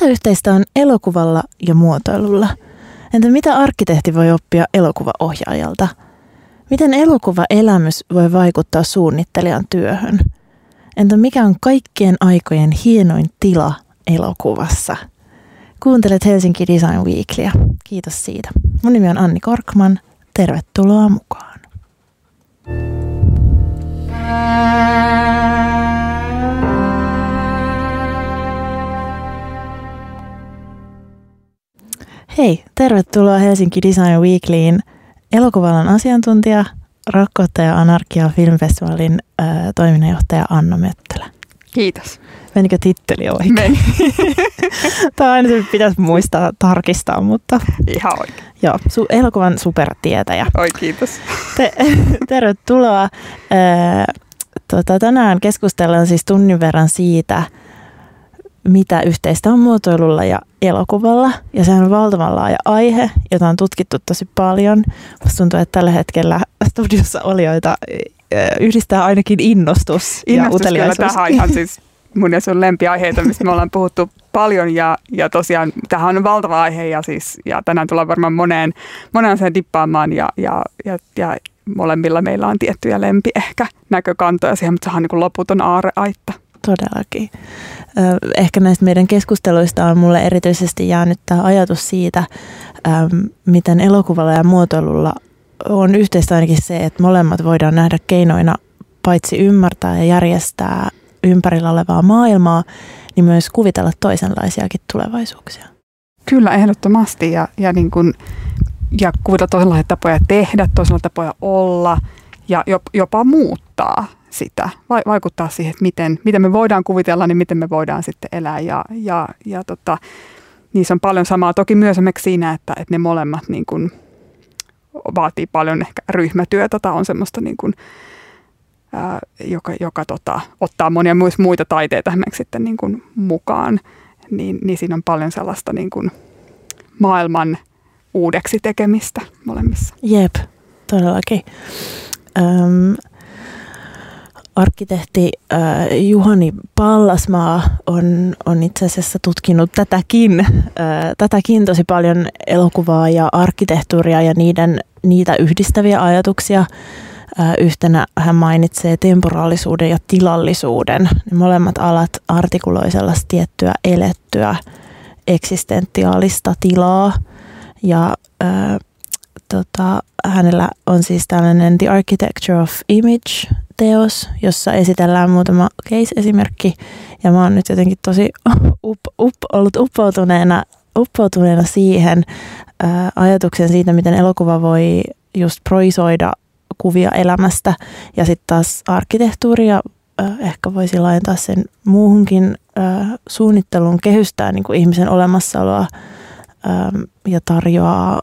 mitä yhteistä on elokuvalla ja muotoilulla? Entä mitä arkkitehti voi oppia elokuvaohjaajalta? Miten elokuvaelämys voi vaikuttaa suunnittelijan työhön? Entä mikä on kaikkien aikojen hienoin tila elokuvassa? Kuuntelet Helsinki Design Weeklyä. Kiitos siitä. Mun nimi on Anni Korkman. Tervetuloa mukaan. Hei, tervetuloa Helsinki Design Weeklyin elokuvalan asiantuntija, Rakkautta ja anarkia filmfestivaalin äh, toiminnanjohtaja Anna Möttölä. Kiitos. Menikö titteli oikein? Meni. Tämä aina se pitäisi muistaa tarkistaa, mutta Ihan oikein. joo, su- elokuvan supertietäjä. Oi kiitos. Te- tervetuloa. Äh, tota, tänään keskustellaan siis tunnin verran siitä, mitä yhteistä on muotoilulla ja elokuvalla. Ja se on valtavan laaja aihe, jota on tutkittu tosi paljon. Musta tuntuu, että tällä hetkellä studiossa olijoita äh, yhdistää ainakin innostus, ja Innostus kyllä uteliaisuus. tähän on ihan siis mun ja sun lempiaiheita, mistä me ollaan puhuttu paljon ja, ja tosiaan tämähän on valtava aihe ja, siis, ja tänään tullaan varmaan moneen, moneen sen dippaamaan ja, ja, ja, ja molemmilla meillä on tiettyjä lempi ehkä näkökantoja siihen, mutta sehän on niin kuin loputon aareaitta. Todellakin. Ehkä näistä meidän keskusteluista on mulle erityisesti jäänyt tämä ajatus siitä, miten elokuvalla ja muotoilulla on yhteistä ainakin se, että molemmat voidaan nähdä keinoina paitsi ymmärtää ja järjestää ympärillä olevaa maailmaa, niin myös kuvitella toisenlaisiakin tulevaisuuksia. Kyllä, ehdottomasti. Ja, ja, niin kuin, ja kuvitella toisenlaisia tapoja tehdä, toisenlaisia tapoja olla ja jop- jopa muuttaa sitä, vai, vaikuttaa siihen, että miten, miten me voidaan kuvitella, niin miten me voidaan sitten elää. Ja, ja, ja tota, niissä on paljon samaa. Toki myös esimerkiksi siinä, että, että ne molemmat niin kuin, vaatii paljon ehkä ryhmätyötä tai on semmoista, niin kuin, ää, joka, joka tota, ottaa monia myös muita taiteita sitten niin kuin, mukaan. Niin, niin siinä on paljon sellaista niin kuin, maailman uudeksi tekemistä molemmissa. Jep, todellakin. Öm, arkkitehti äh, Juhani Pallasmaa on, on itse asiassa tutkinut tätäkin, äh, tätäkin tosi paljon elokuvaa ja arkkitehtuuria ja niiden, niitä yhdistäviä ajatuksia. Äh, yhtenä hän mainitsee temporaalisuuden ja tilallisuuden. Ne molemmat alat artikuloi sellaista tiettyä elettyä eksistentiaalista tilaa ja äh, tota, hänellä on siis tällainen The Architecture of Image-teos, jossa esitellään muutama case-esimerkki. Ja mä oon nyt jotenkin tosi up, up, ollut uppoutuneena, uppoutuneena siihen ää, ajatuksen siitä, miten elokuva voi just proisoida kuvia elämästä. Ja sitten taas arkkitehtuuria ää, ehkä voisi laajentaa sen muuhunkin ää, suunnittelun kehystää niin kuin ihmisen olemassaoloa ää, ja tarjoaa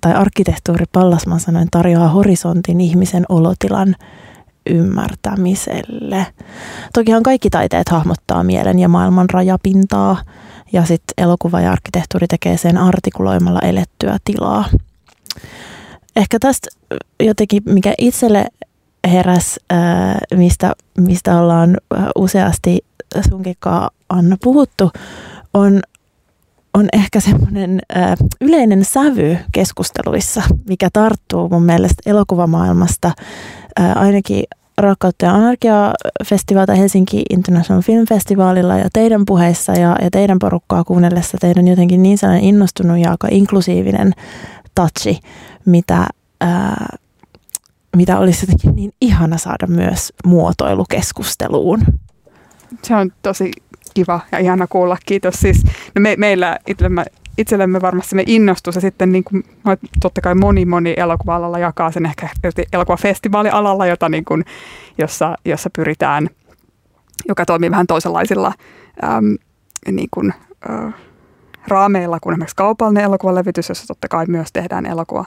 tai arkkitehtuuri Pallasman sanoen tarjoaa horisontin ihmisen olotilan ymmärtämiselle. Tokihan kaikki taiteet hahmottaa mielen ja maailman rajapintaa ja sitten elokuva ja arkkitehtuuri tekee sen artikuloimalla elettyä tilaa. Ehkä tästä jotenkin, mikä itselle heräs, mistä, mistä ollaan useasti sunkikaan Anna puhuttu, on on ehkä semmoinen yleinen sävy keskusteluissa, mikä tarttuu mun mielestä elokuvamaailmasta. Äh, ainakin Rakkautta ja anarkia-festivaali tai Helsinki International Film Festivalilla ja teidän puheissa ja, ja teidän porukkaa kuunnellessa teidän jotenkin niin sellainen innostunut ja aika inklusiivinen touchi, mitä, äh, mitä olisi jotenkin niin ihana saada myös muotoilukeskusteluun. Se on tosi kiva ja ihana kuulla. Kiitos siis. No me, meillä itsellemme, itsellemme varmasti me innostus ja sitten niin kuin, no, totta kai moni moni elokuva-alalla jakaa sen ehkä elokuvafestivaalialalla, jota niin kuin, jossa, jossa pyritään, joka toimii vähän toisenlaisilla äm, niin kuin, äh, raameilla kuin esimerkiksi kaupallinen elokuvalevitys, jossa totta kai myös tehdään elokuva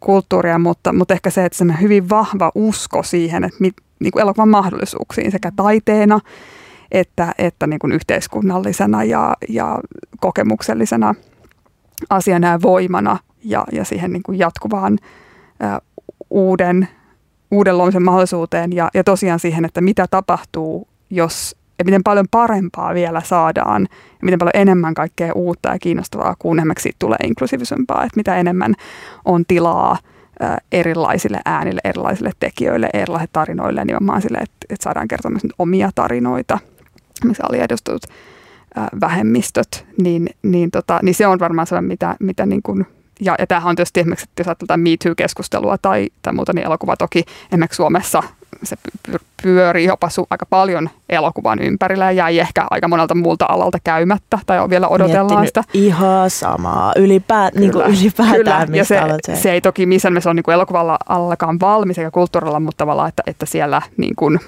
kulttuuria, mutta, mutta ehkä se, että se hyvin vahva usko siihen, että mit, niin kuin elokuvan mahdollisuuksiin sekä taiteena että, että niin kuin yhteiskunnallisena ja, ja kokemuksellisena asiana ja voimana ja, ja siihen niin kuin jatkuvaan ä, uuden, luomisen mahdollisuuteen ja, ja tosiaan siihen, että mitä tapahtuu, jos ja miten paljon parempaa vielä saadaan ja miten paljon enemmän kaikkea uutta ja kiinnostavaa, kun enemmän siitä tulee inklusiivisempaa, että mitä enemmän on tilaa erilaisille äänille, erilaisille tekijöille, erilaisille tarinoille, nimenomaan sille, että, että saadaan kertoa myös omia tarinoita, missä aliedustetut vähemmistöt, niin, niin, tota, niin se on varmaan sellainen, mitä, mitä niin kuin ja, ja tämähän on tietysti esimerkiksi, että jos ajatellaan Me Too-keskustelua tai, tai muuta, niin elokuva toki esimerkiksi Suomessa se pyörii jopa su- aika paljon elokuvan ympärillä ja jäi ehkä aika monelta muulta alalta käymättä tai vielä odotellaan sitä. ihan samaa, Ylipä, niin kuin ylipäätään kyllä. ja se, se. se ei toki missään mielessä ole niin elokuvalla allakaan valmis eikä kulttuurilla, mutta tavallaan, että, että siellä niin kuin,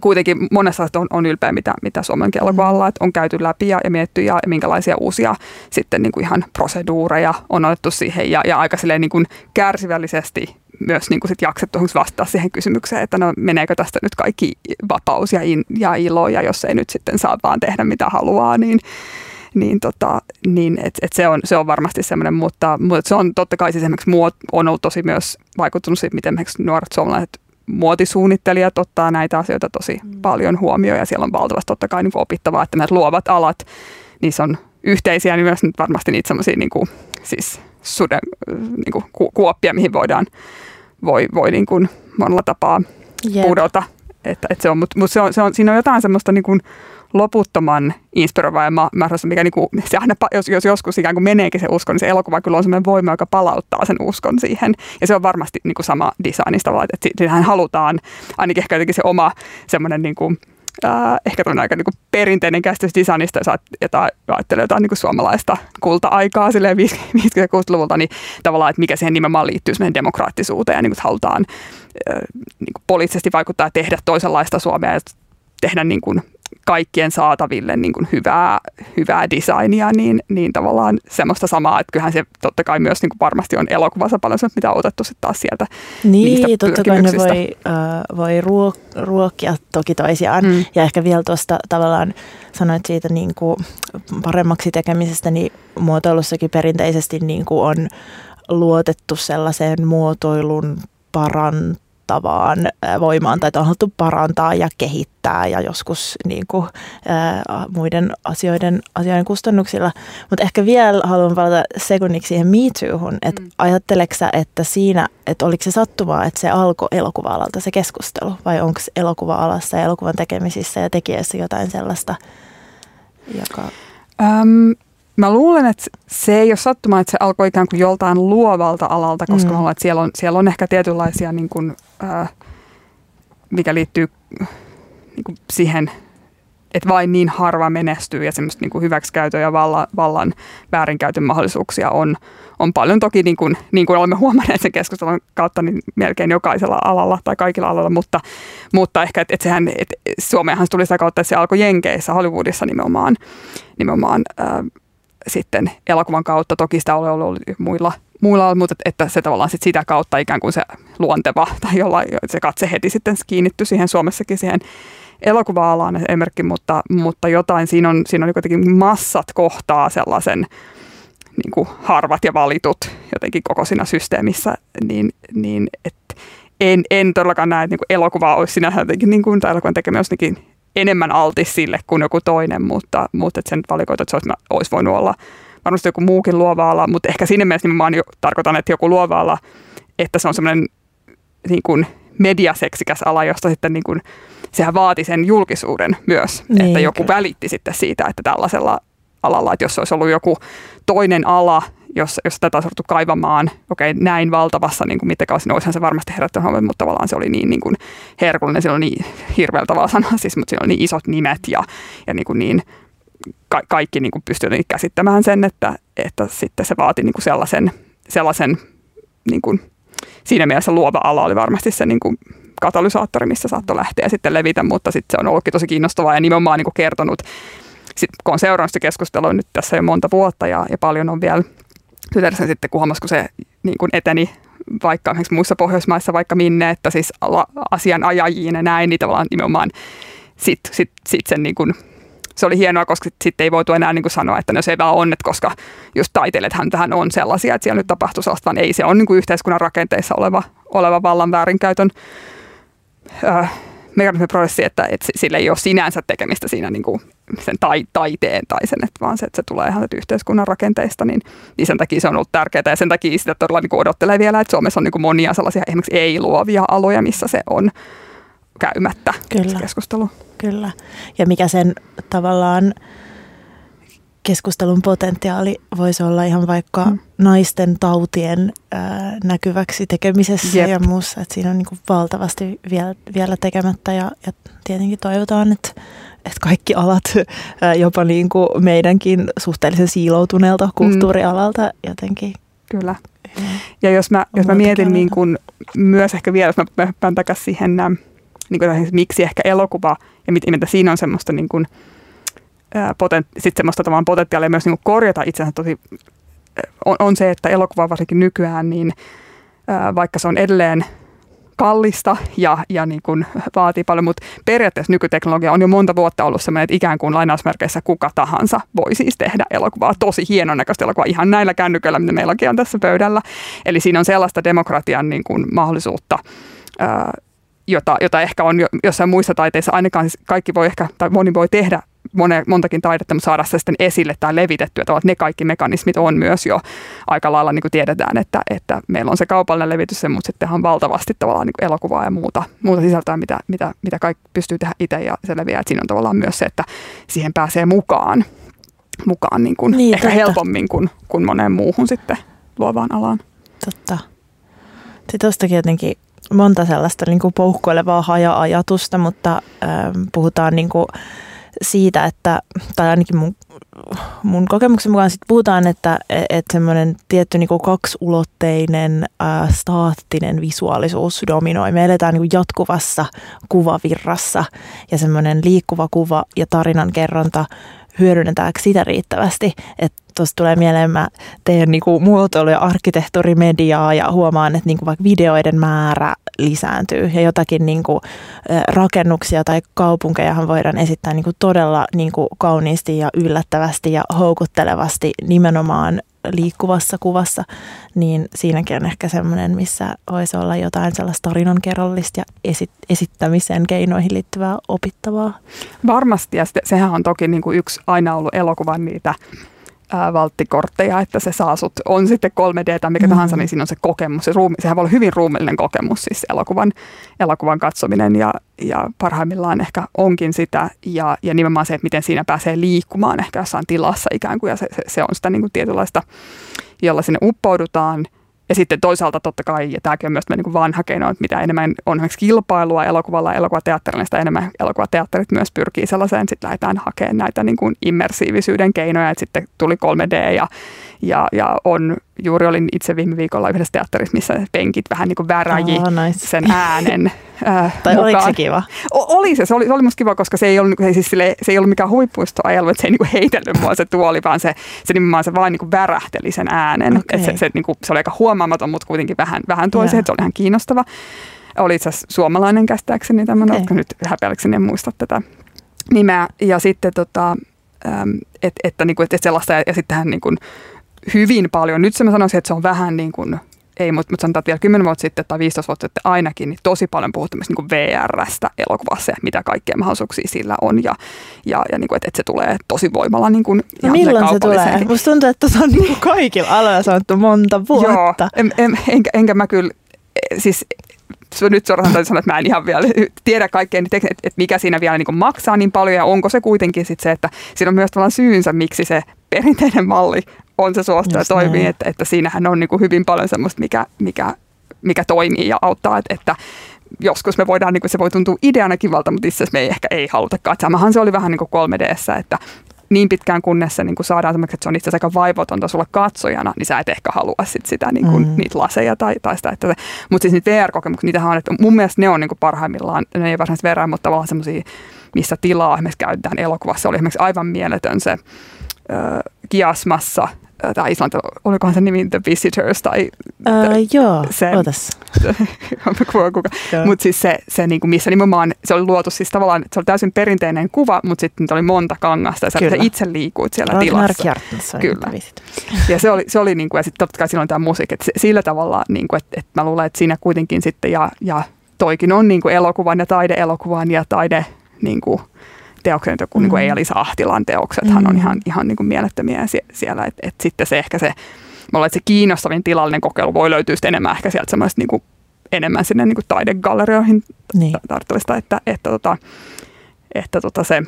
kuitenkin monessa on, on ylpeä, mitä, mitä Suomen elokuvalla että on käyty läpi ja, ja mietitty ja, ja minkälaisia uusia sitten niin kuin ihan proseduureja on otettu siihen ja, ja aika silleen niin kuin kärsivällisesti myös niin kuin sit jaksettu vastata siihen kysymykseen, että no meneekö tästä nyt kaikki vapaus ja, in, ja ilo ja jos ei nyt sitten saa vaan tehdä mitä haluaa, niin, niin, tota, niin et, et se, on, se on varmasti semmoinen, mutta, mutta se on totta kai siis esimerkiksi muot, on ollut tosi myös vaikuttunut siitä, miten esimerkiksi nuoret suomalaiset muotisuunnittelijat ottaa näitä asioita tosi mm. paljon huomioon ja siellä on valtavasti totta kai niin opittavaa, että näitä luovat alat, niissä on yhteisiä, niin myös nyt varmasti niitä semmoisia niin kuin, siis suden, niin kuin, ku, kuoppia, mihin voidaan voi, voi niin kuin monella tapaa yep. pudota. Että, että se on, mutta, mutta se on, se on, siinä on jotain semmoista niin kuin loputtoman inspiroivaa ja mä mikä niin kuin, se aina, jos, jos joskus ikään kuin meneekin se usko, niin se elokuva kyllä on semmoinen voima, joka palauttaa sen uskon siihen. Ja se on varmasti niin kuin sama designista, että siitähän halutaan ainakin ehkä jotenkin se oma semmoinen niin kuin, äh, ehkä aika niin kuin perinteinen käsitys designista, jos ajattelee jotain niin kuin suomalaista kulta-aikaa 50-60-luvulta, niin tavallaan, että mikä siihen nimenomaan liittyy meidän demokraattisuuteen ja niin kuin halutaan äh, niin kuin poliittisesti vaikuttaa ja tehdä toisenlaista Suomea ja tehdä niin kuin kaikkien saataville niin kuin hyvää, hyvää designia, niin, niin tavallaan semmoista samaa, että kyllähän se totta kai myös niin kuin varmasti on elokuvassa paljon semmoista, mitä on otettu sitten taas sieltä Niin, totta kai ne voi, uh, voi ruok- ruokkia toki toisiaan. Mm. Ja ehkä vielä tuosta tavallaan sanoit siitä niin kuin paremmaksi tekemisestä, niin muotoilussakin perinteisesti niin kuin on luotettu sellaiseen muotoilun paran vaikuttavaan voimaan tai on haluttu parantaa ja kehittää ja joskus niin kuin, ää, muiden asioiden, asioiden kustannuksilla. Mutta ehkä vielä haluan palata sekunniksi siihen Me Toohun, että mm. ajatteleksä, että siinä, että oliko se sattumaa, että se alkoi elokuva-alalta se keskustelu vai onko elokuva-alassa ja elokuvan tekemisissä ja tekijässä jotain sellaista, joka... Um, Mä luulen, että se ei ole sattumaa, että se alkoi ikään kuin joltain luovalta alalta, koska mm. mä luulen, että siellä on, siellä on ehkä tietynlaisia, niin kuin, äh, mikä liittyy niin kuin siihen, että vain niin harva menestyy ja semmoista niin kuin hyväksikäytön ja vallan, vallan väärinkäytön mahdollisuuksia on, on paljon. Toki niin kuin, niin kuin olemme huomanneet sen keskustelun kautta, niin melkein jokaisella alalla tai kaikilla alalla, mutta, mutta ehkä, että, että sehän, että Suomeenhan tuli sitä kautta, että se alkoi Jenkeissä, Hollywoodissa nimenomaan, nimenomaan äh, sitten elokuvan kautta. Toki sitä oli ollut muilla, muilla mutta että se tavallaan sit sitä kautta ikään kuin se luonteva tai jollain se katse heti sitten kiinnittyi siihen Suomessakin siihen elokuva-alaan esimerkki, mutta, mutta jotain siinä on, siinä on kuitenkin massat kohtaa sellaisen niin kuin harvat ja valitut jotenkin koko siinä systeemissä, niin, niin että en, en todellakaan näe, että niin elokuva olisi sinänsä jotenkin, niin kuin, tai elokuvan tekeminen olisi enemmän altis sille kuin joku toinen, mutta, mutta että sen valikoita, että se olisi, olisi voinut olla varmasti joku muukin luova ala, mutta ehkä siinä mielessä nimenomaan jo, tarkoitan, että joku luova ala, että se on semmoinen niin kuin mediaseksikäs ala, josta sitten niin kuin, sehän vaati sen julkisuuden myös, niin, että joku kyllä. välitti sitten siitä, että tällaisella alalla, että jos olisi ollut joku toinen ala, jos, jos tätä olisi kaivamaan, okei, okay, näin valtavassa niin kuin niin olisihan se varmasti herättänyt huomioon, mutta tavallaan se oli niin, niin kuin herkullinen, sillä oli niin hirveältä sana, siis, mutta siinä oli niin isot nimet ja, ja niin, kuin niin ka- kaikki niin kuin pystyivät käsittämään sen, että, että sitten se vaati niin kuin sellaisen, sellaisen niin kuin, siinä mielessä luova ala oli varmasti se niin kuin katalysaattori, missä saattoi lähteä sitten levitä, mutta sitten se on ollutkin tosi kiinnostavaa ja nimenomaan niin kuin kertonut, sitten kun on seurannut sitä keskustelua nyt tässä jo monta vuotta ja, ja paljon on vielä tytär sitten, kun huomasi, kun se niin kuin eteni vaikka muissa Pohjoismaissa vaikka minne, että siis asianajajiin ja näin, niin tavallaan nimenomaan sitten sit, sit sen niin kuin, se oli hienoa, koska sitten ei voitu enää niin kuin sanoa, että no se vaan on, että koska just taiteilijathan tähän on sellaisia, että siellä nyt tapahtuu sellaista, vaan ei se on niin kuin yhteiskunnan rakenteissa oleva, oleva vallan väärinkäytön äh, mekanismi prosessi, että, että sillä ei ole sinänsä tekemistä siinä niin kuin sen tai, taiteen tai sen, että vaan se, että se tulee ihan yhteiskunnan rakenteista, niin, niin sen takia se on ollut tärkeää ja sen takia sitä todella niin kuin odottelee vielä, että Suomessa on niin kuin monia sellaisia esimerkiksi ei-luovia aloja, missä se on käymättä Kyllä. keskustelu. Kyllä. Ja mikä sen tavallaan keskustelun potentiaali voisi olla ihan vaikka mm. naisten tautien ää, näkyväksi tekemisessä Jep. ja muussa. Että siinä on niin kuin valtavasti vielä, vielä tekemättä ja, ja tietenkin toivotaan, että, että kaikki alat, ää, jopa niin kuin meidänkin suhteellisen siiloutuneelta mm. kulttuurialalta mm. jotenkin. Kyllä. Ja jos mä, jos mä mietin niin kuin, myös ehkä vielä, jos mä hyppään takaisin siihen, niin kuin, miksi ehkä elokuva ja mit, mitä siinä on semmoista niin kuin, potent, sit semmoista tavallaan potentiaalia myös niin korjata itsensä tosi, on, on se, että elokuva varsinkin nykyään, niin ää, vaikka se on edelleen kallista ja, ja niin kuin vaatii paljon, mutta periaatteessa nykyteknologia on jo monta vuotta ollut sellainen, että ikään kuin lainausmerkeissä kuka tahansa voi siis tehdä elokuvaa, tosi hienon näköistä elokuvaa ihan näillä kännyköillä, mitä meilläkin on tässä pöydällä. Eli siinä on sellaista demokratian niin kuin mahdollisuutta, ää, jota, jota ehkä on jo, jossain muissa taiteissa, ainakaan siis kaikki voi ehkä, tai moni voi tehdä mone, montakin taidetta, mutta saada se sitten esille tai levitettyä, että ne kaikki mekanismit on myös jo aika lailla, niin kuin tiedetään, että, että meillä on se kaupallinen levitys, mutta sitten on valtavasti tavallaan niin elokuvaa ja muuta, muuta sisältöä, mitä, mitä, mitä kaikki pystyy tehdä itse ja se leviää, että siinä on tavallaan myös se, että siihen pääsee mukaan, mukaan niin kuin niin, ehkä totta. helpommin kuin, kuin moneen muuhun sitten luovaan alaan. Totta. Tuostakin jotenkin monta sellaista niin kuin poukkoilevaa haja-ajatusta, mutta ähm, puhutaan niin kuin siitä, että, tai ainakin mun, mun kokemuksen mukaan sit puhutaan, että, että semmoinen tietty niin kuin kaksulotteinen äh, staattinen visuaalisuus dominoi. Me eletään niin kuin jatkuvassa kuvavirrassa ja semmoinen liikkuva kuva ja tarinan kerronta hyödynnetäänkö sitä riittävästi. Että tuossa tulee mieleen, mä teen niinku muotoilu- ja arkkitehtuurimediaa ja huomaan, että niinku vaikka videoiden määrä lisääntyy ja jotakin niinku, rakennuksia tai kaupunkejahan voidaan esittää niinku todella niinku kauniisti ja yllättävästi ja houkuttelevasti nimenomaan liikkuvassa kuvassa, niin siinäkin on ehkä semmoinen, missä voisi olla jotain sellaista tarinankerrollista ja esit- esittämisen keinoihin liittyvää opittavaa. Varmasti, ja sehän on toki niin kuin yksi aina ollut elokuvan niitä ää, valttikortteja, että se saa sut, on sitten 3D tai mikä mm. tahansa, niin siinä on se kokemus. Se ruumi, sehän voi olla hyvin ruumillinen kokemus, siis elokuvan, elokuvan katsominen ja, ja parhaimmillaan ehkä onkin sitä. Ja, ja nimenomaan se, että miten siinä pääsee liikkumaan ehkä jossain tilassa ikään kuin, ja se, se, se on sitä niin kuin tietynlaista, jolla sinne uppoudutaan – ja sitten toisaalta totta kai, ja tämäkin on myös niin vanha keino, että mitä enemmän on esimerkiksi kilpailua elokuvalla ja elokuvateatterilla, niin sitä enemmän elokuvateatterit myös pyrkii sellaiseen, sitten lähdetään hakemaan näitä niin kuin immersiivisyyden keinoja, että sitten tuli 3D ja, ja, ja on, juuri olin itse viime viikolla yhdessä teatterissa, missä penkit vähän niin kuin väräji oh, nice. sen äänen äh, Tai mukaan. oliko se kiva? O, oli se, se oli, se oli musta kiva, koska se ei ollut, se, siis sille, se ei ollut mikään huippuistoajelu, että se ei niin kuin heitellyt mua se tuoli, vaan se, se nimenomaan se vain niin kuin värähteli sen äänen. Okay. Se, se, niin kuin, se oli aika huomaamaton, mutta kuitenkin vähän, vähän tuo se, että se oli ihan kiinnostava. Oli itse asiassa suomalainen käsittääkseni tämmöinen, okay. nyt häpeällikseni en muista tätä nimeä. Ja sitten tota, että, että, niin kuin, että sellaista, ja, ja sittenhän niin kuin, hyvin paljon. Nyt se mä sanoisin, että se on vähän niin kuin ei, mutta, mutta sanotaan, että vielä 10 vuotta sitten tai 15 vuotta sitten ainakin, niin tosi paljon puhuttu myös niin VRstä elokuvassa ja mitä kaikkea mahdollisuuksia sillä on ja, ja, ja niin kuin, että, että se tulee tosi voimalla niin kuin no milloin se tulee? Musta tuntuu, että se on niin kuin kaikilla aloilla sanottu monta vuotta. Joo, en, en, enkä, enkä mä kyllä, siis nyt suoraan täytyy sanoa, että mä en ihan vielä tiedä kaikkea, niin että, että mikä siinä vielä niin maksaa niin paljon ja onko se kuitenkin sitten se, että siinä on myös tavallaan syynsä, miksi se perinteinen malli on se suosta ja toimii, että, että siinähän on niin kuin hyvin paljon semmoista, mikä, mikä, mikä toimii ja auttaa, että, että joskus me voidaan, niin kuin se voi tuntua ideana kivalta, mutta itse asiassa me ei ehkä ei halutakaan. Samahan se oli vähän niin kuin 3 d että niin pitkään kunnes se niin kuin saadaan että se on itse asiassa aika vaivotonta sulla katsojana, niin sä et ehkä halua sit sitä, niin kuin, mm. niitä laseja tai, tai sitä. Että mutta siis niitä VR-kokemuksia, niitähän on, että mun mielestä ne on niin kuin parhaimmillaan, ne ei varsinaisesti VR, mutta tavallaan semmoisia, missä tilaa esimerkiksi käytetään elokuvassa. Oli esimerkiksi aivan mieletön se Kiasmassa, tai Islanta, olikohan se nimi The Visitors tai... Uh, joo, se, ootas. mutta siis se, se niinku, missä nimenomaan se oli luotu siis tavallaan, se oli täysin perinteinen kuva, mutta sitten oli monta kangasta ja sä itse liikuit siellä Ragnar tilassa. Kyllä. Ja se oli, se oli niinku, ja sitten totta kai silloin tämä musiikki, että sillä tavalla, niinku, että, että mä luulen, että siinä kuitenkin sitten ja, ja toikin on niin kuin elokuvan ja taideelokuvan ja taide niin kuin, teoksen, joku niin kuin. Eila Ahtilan teokset, hän on ihan, ihan niin kuin mielettömiä siellä, että et sitten se ehkä se, mä että se kiinnostavin tilallinen kokeilu voi löytyä sitten enemmän ehkä sieltä semmoista niin kuin, enemmän sinne niin kuin taidegallerioihin niin. tarttuvista, että, että, tota, että tota se,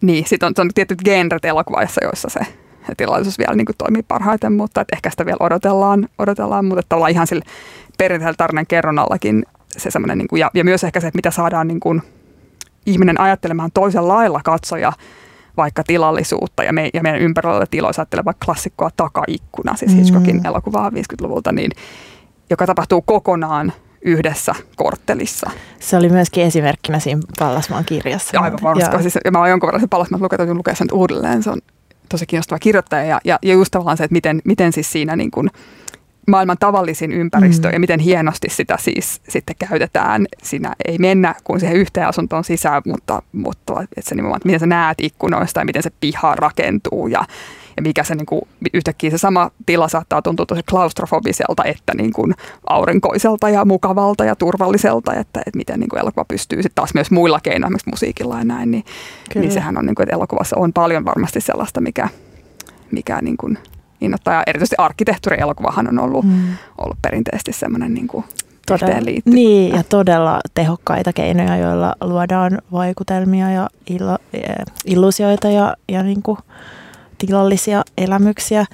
niin, sitten on, on tietyt genret elokuvassa, joissa se tilaisuus vielä niin kuin toimii parhaiten, mutta että ehkä sitä vielä odotellaan, odotellaan mutta että ollaan ihan sillä perinteisellä tarinan kerronnallakin se semmoinen, niin kuin, ja, ja myös ehkä se, että mitä saadaan niin kuin, ihminen ajattelemaan toisen lailla katsoja vaikka tilallisuutta ja, me, ja meidän ympärillä tiloissa ajattelee vaikka klassikkoa Takaikkuna, siis Hitchcockin mm. elokuvaa 50-luvulta, niin, joka tapahtuu kokonaan yhdessä korttelissa. Se oli myöskin esimerkkinä siinä Pallasmaan kirjassa. Ja aivan varmasti. Siis, ja mä oon jonkun verran se Pallasmaan lukea, lukea sen uudelleen. Se on tosi kiinnostava kirjoittaja ja, ja, ja just tavallaan se, että miten, miten siis siinä niin kuin maailman tavallisin ympäristö mm. ja miten hienosti sitä siis sitten käytetään. Siinä ei mennä kuin siihen yhteen asuntoon sisään, mutta, mutta että se nimenomaan, että miten sä näet ikkunoista ja miten se piha rakentuu ja, ja mikä se niin kuin, yhtäkkiä se sama tila saattaa tuntua tosi klaustrofobiselta, että niin kuin aurinkoiselta ja mukavalta ja turvalliselta, että, että miten niin kuin elokuva pystyy sitten taas myös muilla keinoilla, esimerkiksi musiikilla ja näin, niin, niin sehän on, niin kuin, että elokuvassa on paljon varmasti sellaista, mikä, mikä niin kuin innoittaa. Ja erityisesti arkkitehtuurielokuvahan on ollut, mm. ollut perinteisesti semmoinen niin kuin todella, Niin, ja todella tehokkaita keinoja, joilla luodaan vaikutelmia ja illo, illusioita ja, ja niin kuin tilallisia elämyksiä.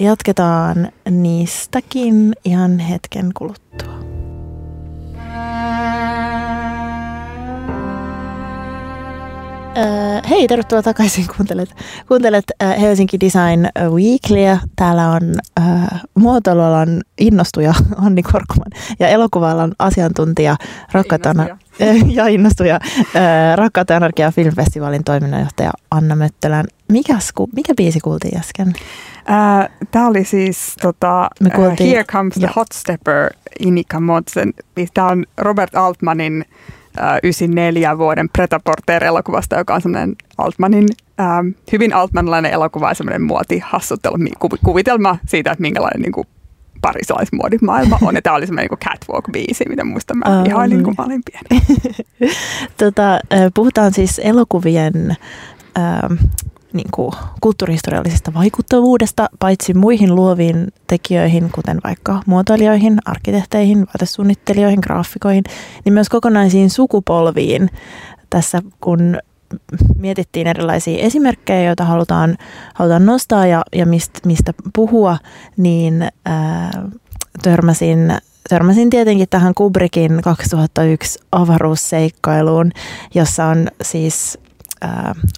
jatketaan niistäkin ihan hetken kuluttua. Uh, hei, tervetuloa takaisin. Kuuntelet, kuuntelet uh, Helsinki Design Weeklyä. Täällä on uh, muotoilualan innostuja Anni Korkman ja elokuva asiantuntija Rakkatana ja innostuja uh, Rakkaat Energia Filmfestivaalin toiminnanjohtaja Anna Möttölän. Mikäs, mikä biisi kuultiin äsken? Uh, Tämä oli siis tota, Me kuultiin, uh, Here Comes the Hot Stepper Inika Modsen. Tämä on Robert Altmanin 94 vuoden Preta Porter-elokuvasta, joka on semmoinen Altmanin, ähm, hyvin altmanlainen elokuva ja semmoinen muotihassuttelu, kuvitelma siitä, että minkälainen niin kuin, parislaismuodin maailma on. Ja tämä oli semmoinen niin catwalk-biisi, mitä muistan mä oh, ihailin, niin. kun mä olin pieni. tota, puhutaan siis elokuvien ähm, niin kuin kulttuurihistoriallisesta vaikuttavuudesta, paitsi muihin luoviin tekijöihin, kuten vaikka muotoilijoihin, arkkitehteihin, vaatesuunnittelijoihin, graafikoihin, niin myös kokonaisiin sukupolviin. Tässä kun mietittiin erilaisia esimerkkejä, joita halutaan, halutaan nostaa ja, ja mist, mistä puhua, niin ää, törmäsin törmäsin tietenkin tähän Kubrickin 2001 avaruusseikkailuun, jossa on siis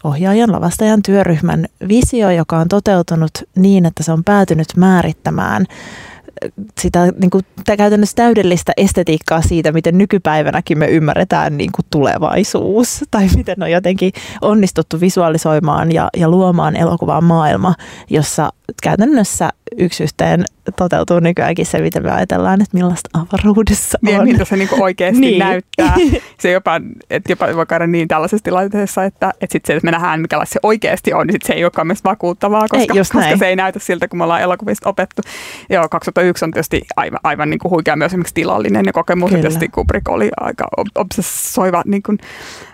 ohjaajan, lavastajan työryhmän visio, joka on toteutunut niin, että se on päätynyt määrittämään sitä niin kuin, käytännössä täydellistä estetiikkaa siitä, miten nykypäivänäkin me ymmärretään niin kuin tulevaisuus tai miten on jotenkin onnistuttu visualisoimaan ja, ja luomaan elokuvaan maailma, jossa käytännössä yksi yhteen toteutuu nykyäänkin se, miten me ajatellaan, että millaista avaruudessa niin, on. Niin, miltä se niin oikeasti niin. näyttää. Se jopa, että jopa voi käydä niin tällaisessa tilanteessa, että, että, sit se, että me nähdään, mikä se oikeasti on, niin sit se ei olekaan myös vakuuttavaa, koska, ei, koska se ei näytä siltä, kun me ollaan elokuvista opettu. Joo, 2001 on tietysti aivan, aivan niin kuin huikea myös esimerkiksi tilallinen ja kokemus. Kyllä. Tietysti Kubrick oli aika obsessoiva niin kuin,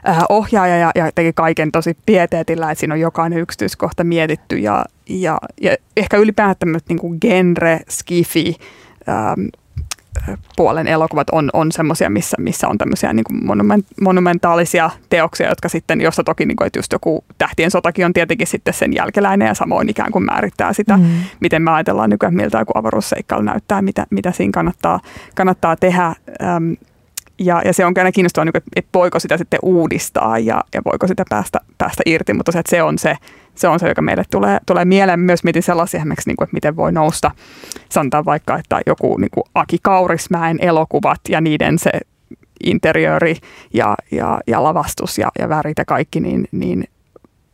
äh, ohjaaja ja, ja teki kaiken tosi pieteetillä, että siinä on jokainen yksityiskohta mietitty ja, ja, ja ehkä ylipäätään niin kuin genre, skifi, ähm, puolen elokuvat on, on semmoisia, missä, missä on tämmöisiä niin kuin monument, monumentaalisia teoksia, jotka sitten, jossa toki niin kuin, että just joku Tähtien sotakin on tietenkin sitten sen jälkeläinen ja samoin ikään kuin määrittää sitä, mm. miten me ajatellaan nykyään, miltä joku avaruusseikkailu näyttää, mitä, mitä siinä kannattaa, kannattaa tehdä. Ähm, ja, ja se on aina kiinnostavaa, niin että voiko sitä sitten uudistaa ja, ja voiko sitä päästä, päästä irti, mutta se, että se on se, se on se, joka meille tulee, tulee mieleen. Myös mietin sellaisia esimerkiksi, niin kuin, että miten voi nousta, sanotaan vaikka, että joku niin kuin Aki Kaurismäen elokuvat ja niiden se interiöri ja, ja, ja lavastus ja, ja värit ja kaikki, niin, niin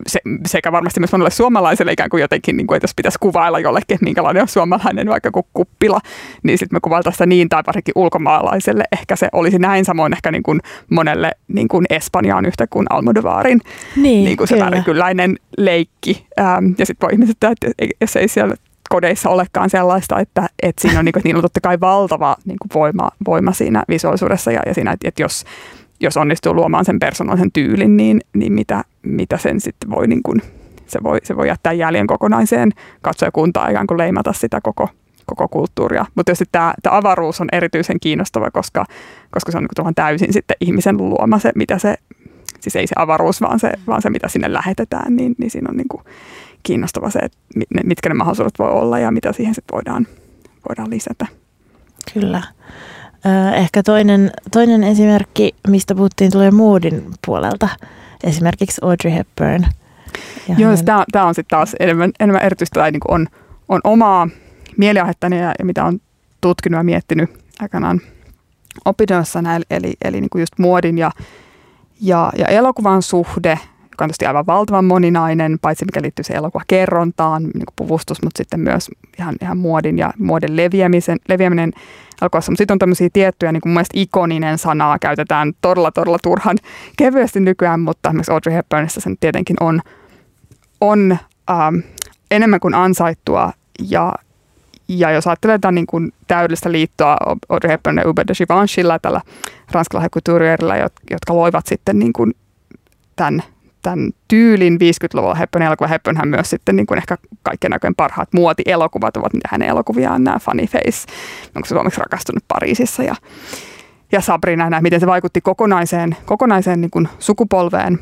se, sekä varmasti myös monelle suomalaiselle ikään kuin jotenkin, niin kuin, että jos pitäisi kuvailla jollekin, että minkälainen on suomalainen vaikka kuin kuppila, niin sitten me kuvailtaan sitä niin, tai varsinkin ulkomaalaiselle ehkä se olisi näin, samoin ehkä niin kuin monelle niin kuin Espanjaan yhtä kuin Almodovarin niin, niin kuin se värikylläinen leikki. Ähm, ja sitten voi ihmiset, että jos ei siellä kodeissa olekaan sellaista, että, että siinä on, niin kuin, niin on totta kai valtava niin kuin voima, voima siinä visuaalisuudessa ja, ja siinä, että, että jos, jos onnistuu luomaan sen persoonallisen tyylin, niin, niin mitä, mitä sen sitten voi, niin kuin, se voi, se voi jättää jäljen kokonaiseen katsojakuntaan ikään kuin leimata sitä koko, koko kulttuuria. Mutta tietysti tämä, tämä avaruus on erityisen kiinnostava, koska, koska se on niin täysin sitten ihmisen luoma se, mitä se, siis ei se avaruus, vaan se, vaan se mitä sinne lähetetään, niin, niin siinä on niin kuin kiinnostava se, että mitkä ne mahdollisuudet voi olla ja mitä siihen sitten voidaan, voidaan lisätä. Kyllä. Ehkä toinen, toinen esimerkki, mistä puhuttiin, tulee Moodin puolelta. Esimerkiksi Audrey Hepburn. Ja Joo, hänen... tämä, tämä on sitten taas enemmän, enemmän erityistä tai niin on, on omaa mieliaihettani ja, ja mitä on tutkinut ja miettinyt aikanaan opinnoissani, eli, eli, eli niin kuin just muodin ja, ja, ja elokuvan suhde, joka on tietysti aivan valtavan moninainen, paitsi mikä liittyy se elokuvakerrontaan, niin kuin puvustus, mutta sitten myös ihan, ihan muodin ja muodin leviämisen, leviäminen elokuvassa. Mutta sitten on tämmöisiä tiettyjä, niin kuin mun ikoninen sanaa käytetään todella, todella turhan kevyesti nykyään, mutta esimerkiksi Audrey Hepburnissa sen tietenkin on, on ähm, enemmän kuin ansaittua ja ja jos ajattelee tätä niin kuin täydellistä liittoa Audrey Hepburn ja Hubert de Givenchylla, tällä ranskalaisella jotka loivat sitten niin kuin tämän, tämän tyylin 50-luvulla Hepburn elokuva. Hepburnhän myös sitten niin kuin ehkä kaikkien näköjen parhaat muotielokuvat ovat hänen elokuviaan, nämä Funny Face, onko se suomeksi rakastunut Pariisissa? Ja, ja Sabrina, miten se vaikutti kokonaiseen, kokonaiseen niin kuin sukupolveen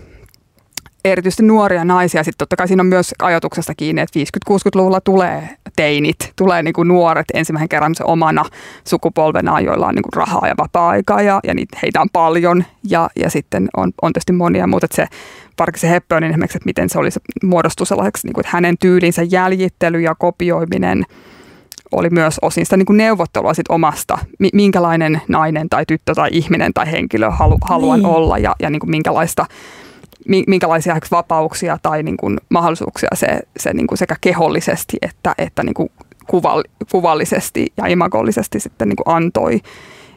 erityisesti nuoria naisia. Sitten totta kai siinä on myös ajatuksesta kiinni, että 50-60-luvulla tulee teinit, tulee niin kuin nuoret ensimmäisen kerran se omana sukupolvena, joilla on niin kuin rahaa ja vapaa-aikaa ja, ja niitä, heitä on paljon ja, ja sitten on, on tietysti monia, mutta se se Hepburnin esimerkiksi, että miten se oli muodostuu sellaiseksi, niin kuin, että hänen tyylinsä jäljittely ja kopioiminen oli myös osin sitä niin kuin neuvottelua sit omasta, minkälainen nainen tai tyttö tai ihminen tai henkilö halu, haluan niin. olla ja, ja niin kuin minkälaista minkälaisia vapauksia tai niin kuin mahdollisuuksia se, se niin kuin sekä kehollisesti että, että niin kuin kuval, kuvallisesti ja imagollisesti sitten niin kuin antoi.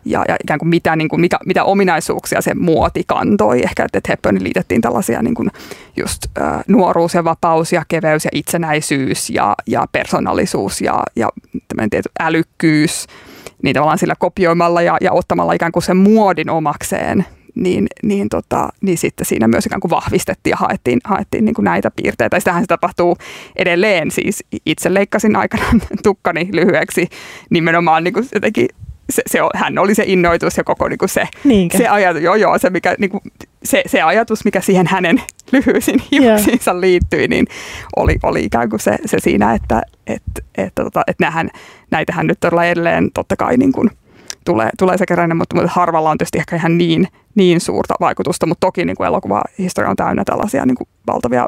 Ja, ja ikään kuin mitä, niin kuin, mitä, mitä ominaisuuksia se muoti kantoi. Ehkä, että Hepburnin liitettiin tällaisia niin kuin just ä, nuoruus ja vapaus ja keveys ja itsenäisyys ja, ja persoonallisuus ja, ja tietty älykkyys, niin tavallaan sillä kopioimalla ja, ja ottamalla ikään kuin sen muodin omakseen niin, niin, tota, niin sitten siinä myös ikään kuin vahvistettiin ja haettiin, haettiin niin kuin näitä piirteitä. Ja sitähän se tapahtuu edelleen. Siis itse leikkasin aikanaan tukkani lyhyeksi nimenomaan niin kuin jotenkin se, se, hän oli se innoitus ja koko niin kuin se, se ajatus, joo, joo, se, mikä, niin kuin, se, se ajatus, mikä siihen hänen lyhyisiin hiuksiinsa yeah. liittyi, niin oli, oli ikään kuin se, se siinä, että et, et, tota, et nähän, näitähän nyt todella edelleen totta kai niin kuin, tulee, tulee se keräinen, mutta, mutta harvalla on tietysti ehkä ihan niin, niin suurta vaikutusta, mutta toki niin kuin elokuvahistoria on täynnä tällaisia niin kuin valtavia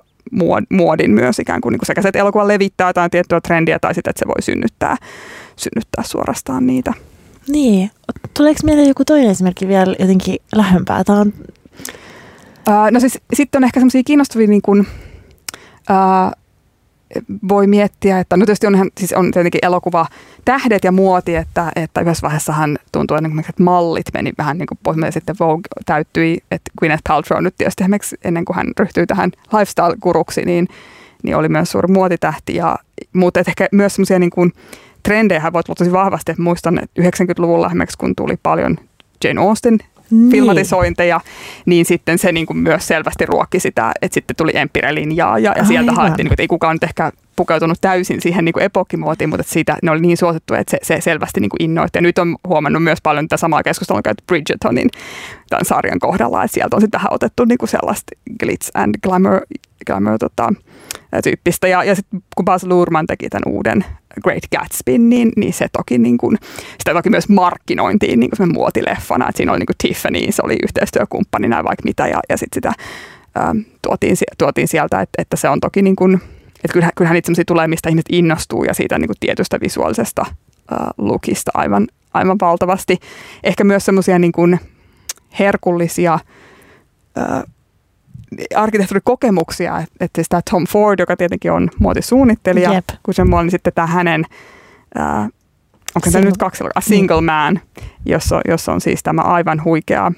muodin myös ikään kuin, niin kuin sekä se, että elokuva levittää jotain tiettyä trendiä tai sitten, että se voi synnyttää, synnyttää suorastaan niitä. Niin. Tuleeko mieleen joku toinen esimerkki vielä jotenkin lähempää? Tämä on... Uh, no siis sitten on ehkä semmoisia kiinnostavia niin kuin, uh, voi miettiä, että no tietysti on, siis on tietenkin elokuva tähdet ja muoti, että, että yhdessä vaiheessahan tuntuu, että mallit meni vähän niin kuin pois, ja sitten Vogue täyttyi, että Gwyneth Paltrow nyt tietysti ennen kuin hän ryhtyi tähän lifestyle-kuruksi, niin, niin oli myös suuri muotitähti, ja, mutta ehkä myös semmoisia niin trendejä voi tulla tosi vahvasti, että muistan, että 90-luvulla esimerkiksi kun tuli paljon Jane Austen niin. filmatisointeja, niin sitten se niin kuin myös selvästi ruokki sitä, että sitten tuli Empire-linjaa ja, ja sieltä haettiin, niin kuin, että ei kukaan nyt ehkä pukeutunut täysin siihen niin epokkimuotiin, mutta siitä ne oli niin suosittu, että se, se selvästi niin kuin innoitti. Ja nyt on huomannut myös paljon tätä samaa keskustelua käyty Bridgertonin tämän sarjan kohdalla, että sieltä on sitten tähän otettu niin kuin sellaista glitz and glamour, glamour tota, tyyppistä. Ja, ja sitten kun Baz Luhrmann teki tämän uuden Great Gatsby, niin, niin se toki, niin kuin, sitä toki myös markkinointiin niin kuin muotileffana, että siinä oli niin kuin Tiffany, se oli yhteistyökumppanina vaikka mitä, ja, ja sitten sitä ähm, tuotiin, tuotiin sieltä, että, että se on toki niin kuin, että kyllähän, kyllähän niitä tulee, mistä ihmiset innostuu ja siitä niin kuin tietystä visuaalisesta äh, lookista aivan, aivan valtavasti. Ehkä myös semmoisia niin herkullisia äh, arkkitehtuurikokemuksia, että, että tämä Tom Ford, joka tietenkin on muotisuunnittelija, Jep. kun se niin sitten tämä hänen, äh, onko se nyt kaksi, Single. Man, jossa, jossa on siis tämä aivan huikea,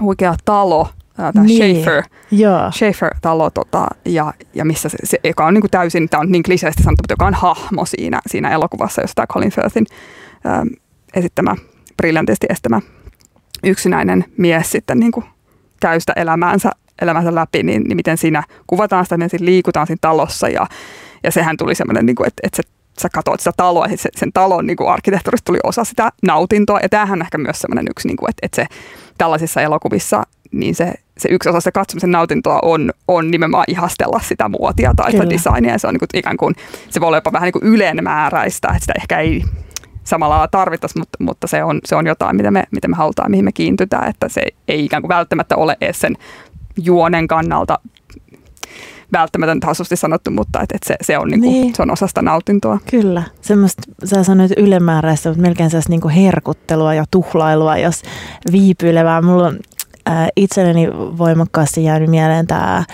huikea talo, tämä Niin. Schaefer, Joo. Schaefer-talo, tota, ja, ja missä se, se, joka on niin kuin täysin, tämä on niin kliseisesti sanottu, mutta joka on hahmo siinä, siinä elokuvassa, jossa tämä Colin Firthin ähm, esittämä, briljantisti estämä yksinäinen mies sitten niin kuin käy sitä elämäänsä, elämänsä läpi, niin, niin miten siinä kuvataan sitä, miten siinä liikutaan siinä talossa ja, ja sehän tuli semmoinen, niin kuin, että, että se sä katsoit sitä taloa ja sit sen talon niin arkkitehtuurista tuli osa sitä nautintoa. Ja tämähän on ehkä myös semmoinen yksi, niin kuin, että, että se tällaisissa elokuvissa niin se, se yksi osa sitä katsomisen nautintoa on, on nimenomaan ihastella sitä muotia tai sitä designia. Se on niin kuin, ikään kuin, se voi olla jopa vähän niin kuin ylenmääräistä, että sitä ehkä ei samalla lailla tarvittaisi, mutta, mutta se, on, se on jotain, mitä me, mitä me halutaan, mihin me kiintytään, että se ei ikään kuin välttämättä ole edes sen juonen kannalta välttämätöntä hassusti sanottu, mutta et, et se, se, on niinku, Niin. se on osa sitä nautintoa. Kyllä. Semmoista, sä sanoit ylimääräistä, mutta melkein sellaista niinku herkuttelua ja tuhlailua, jos viipyilevää. Mulla on äh, itselleni voimakkaasti jäänyt mieleen tämä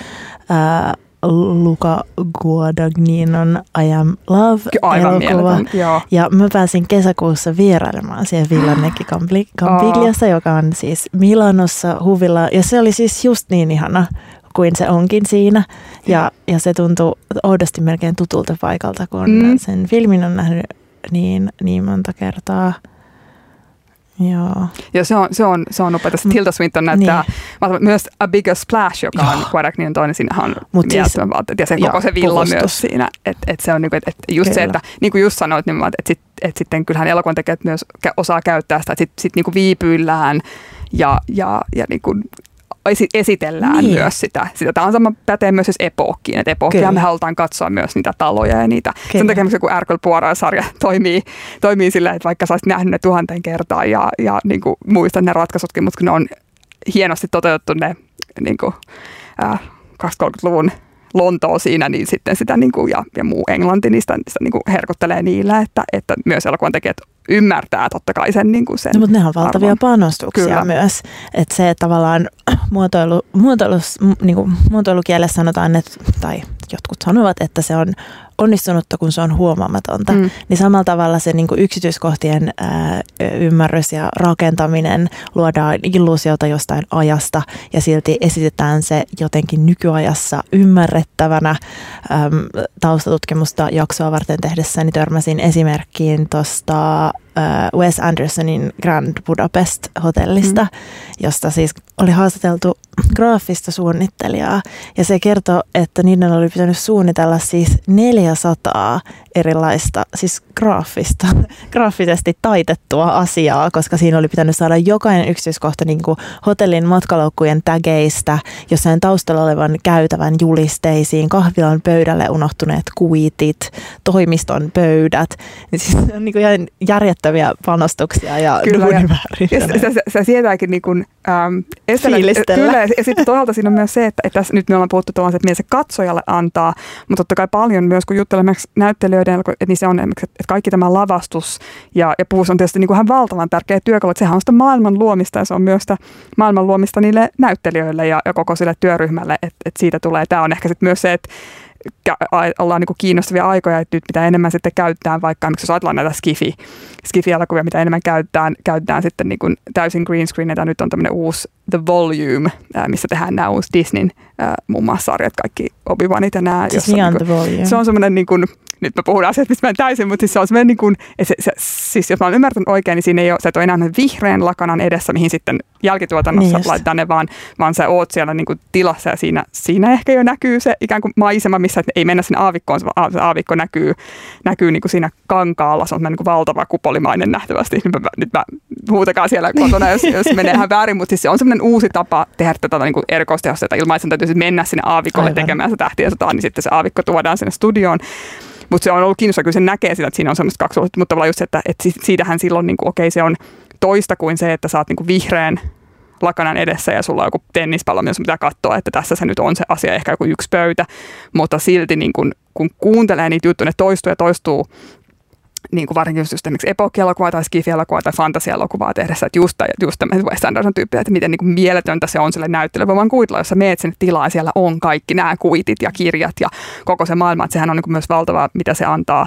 Luca Guadagninon I Am Love Ky- Aivan elokuva. mieletön. Joo. Ja mä pääsin kesäkuussa vierailemaan siihen Villanekki Campli- Campigliassa, joka on siis Milanossa huvilla. Ja se oli siis just niin ihana kuin se onkin siinä. Ja, ja se tuntui oudosti melkein tutulta paikalta, kun mm. sen filmin on nähnyt niin, niin monta kertaa. Joo. Ja se on, se on, se on upeata. Sitten Tilda Swinton näyttää niin. myös A Bigger Splash, joka on Guadagnin toinen. Siinähän on Mut siis- vaatteet. Ja se koko se villa puvustus. myös siinä. Että et se on niinku, et, et just se, Kyllä. että niin kuin just sanoit, niin että sit, et sitten kyllähän elokuvan tekijät myös osaa käyttää sitä, että sitten sit niinku viipyillään ja, ja, ja niinku esitellään Niin. myös sitä. sitä. Tämä on sama pätee myös siis epookkiin. Että epookkia me halutaan katsoa myös niitä taloja ja niitä. Kyllä. Sen takia myös joku Erkol Poirot-sarja toimii, toimii sillä, että vaikka sä olisit nähnyt ne tuhanteen kertaa ja, ja niin kuin muistat ne ratkaisutkin, mutta kun ne on hienosti toteutettu ne niin kuin, äh, 20-30-luvun Lontoo siinä, niin sitten sitä niin kuin, ja, ja muu Englanti, niin sitä, sitä niin kuin herkuttelee niillä, että, että myös elokuvan tekijät ymmärtää totta kai sen, niin kuin sen No, mutta nehän on valtavia arvon. panostuksia Kyllä. myös. Että se että tavallaan muotoilu, muotoilus, m- niin kuin muotoilukielessä sanotaan, että, tai jotkut sanovat, että se on onnistunutta, kun se on huomaamatonta. Mm. Niin samalla tavalla se niin kuin yksityiskohtien ää, ymmärrys ja rakentaminen luodaan illuusiota jostain ajasta ja silti esitetään se jotenkin nykyajassa ymmärrettävänä. Äm, taustatutkimusta jaksoa varten tehdessäni törmäsin esimerkkiin tuosta Wes Andersonin Grand Budapest hotellista, mm. josta siis oli haastateltu graafista suunnittelijaa. Ja se kertoo, että niiden oli pitänyt suunnitella siis 400 erilaista, siis graafista, graafisesti taitettua asiaa, koska siinä oli pitänyt saada jokainen yksityiskohta niin kuin hotellin matkalaukkujen tägeistä, jossain taustalla olevan käytävän julisteisiin, kahvilan pöydälle unohtuneet kuitit, toimiston pöydät. Niin siis se on niin kuin ihan järjettäviä panostuksia ja Kyllä, ja- se, se, se sietääkin niin kuin, ähm, Fiilistellä. Kyllä, ja, sitten toisaalta siinä on myös se, että, että tässä, nyt me ollaan puhuttu tuollaisen, että mitä se katsojalle antaa, mutta totta kai paljon myös, kun juttelemme näyttelijöiden, että niin se on että kaikki tämä lavastus ja, ja puus on tietysti niin kuin ihan valtavan tärkeä työkalu, että sehän on sitä maailman luomista ja se on myös sitä maailman luomista niille näyttelijöille ja, ja koko sille työryhmälle, että, että siitä tulee. Tämä on ehkä sitten myös se, että ollaan niin kuin kiinnostavia aikoja, että nyt mitä enemmän sitten käytetään, vaikka esimerkiksi jos ajatellaan näitä skifi, skifi-elokuvia, mitä enemmän käytetään, käytetään sitten niin kuin täysin green screen, ja nyt on tämmöinen uusi The Volume, missä tehdään nämä uusi Disneyn muun muassa sarjat, kaikki Obi-Wanit ja nämä. Siis jossa on niin the kuin, volume. se on semmoinen niin kuin, nyt mä puhun asiasta, mistä mä en täysin, mutta siis se on semmoinen niin kuin, että se, se, siis jos mä oon ymmärtänyt oikein, niin siinä ei ole, sä et ole enää vihreän lakanan edessä, mihin sitten jälkituotannossa Niin laitetaan ne, vaan, vaan sä oot siellä niin kuin tilassa ja siinä, siinä ehkä jo näkyy se ikään kuin maisema, missä ei mennä sinne aavikkoon, se a- se aavikko näkyy, näkyy niin kuin siinä kankaalla, se on niin kuin valtava kupolimainen nähtävästi. Nyt mä, nyt mä huutakaa siellä kotona, jos, jos menee ihan väärin, mutta siis se on semmoinen uusi tapa tehdä tätä niin kuin erikoistehosta, ilman että sen täytyy mennä sinne aavikolle Aivan. tekemään se sotaa, niin sitten se aavikko tuodaan sinne studioon. Mutta se on ollut kiinnostavaa, kyllä se näkee sitä, että siinä on semmoista kaksi mutta tavallaan just se, että, että si- siitähän silloin, niin kuin, okei, se on toista kuin se, että sä oot niin kuin vihreän lakanan edessä ja sulla on joku tennispallo, sun pitää katsoa, että tässä se nyt on se asia, ehkä joku yksi pöytä, mutta silti niin kun, kun kuuntelee niitä juttuja, ne toistuu ja toistuu niin kuin varsinkin just esimerkiksi epokkielokuvaa tai skifi-elokuvaa tai fantasiaelokuvaa tehdessä, että just, just tämmöiset Wes Anderson tyyppiä, että miten niin kuin mieletöntä se on sille näyttelylle, vaan kuitilla, jossa meet sinne tilaa, siellä on kaikki nämä kuitit ja kirjat ja koko se maailma, että sehän on niin kuin myös valtava, mitä se antaa,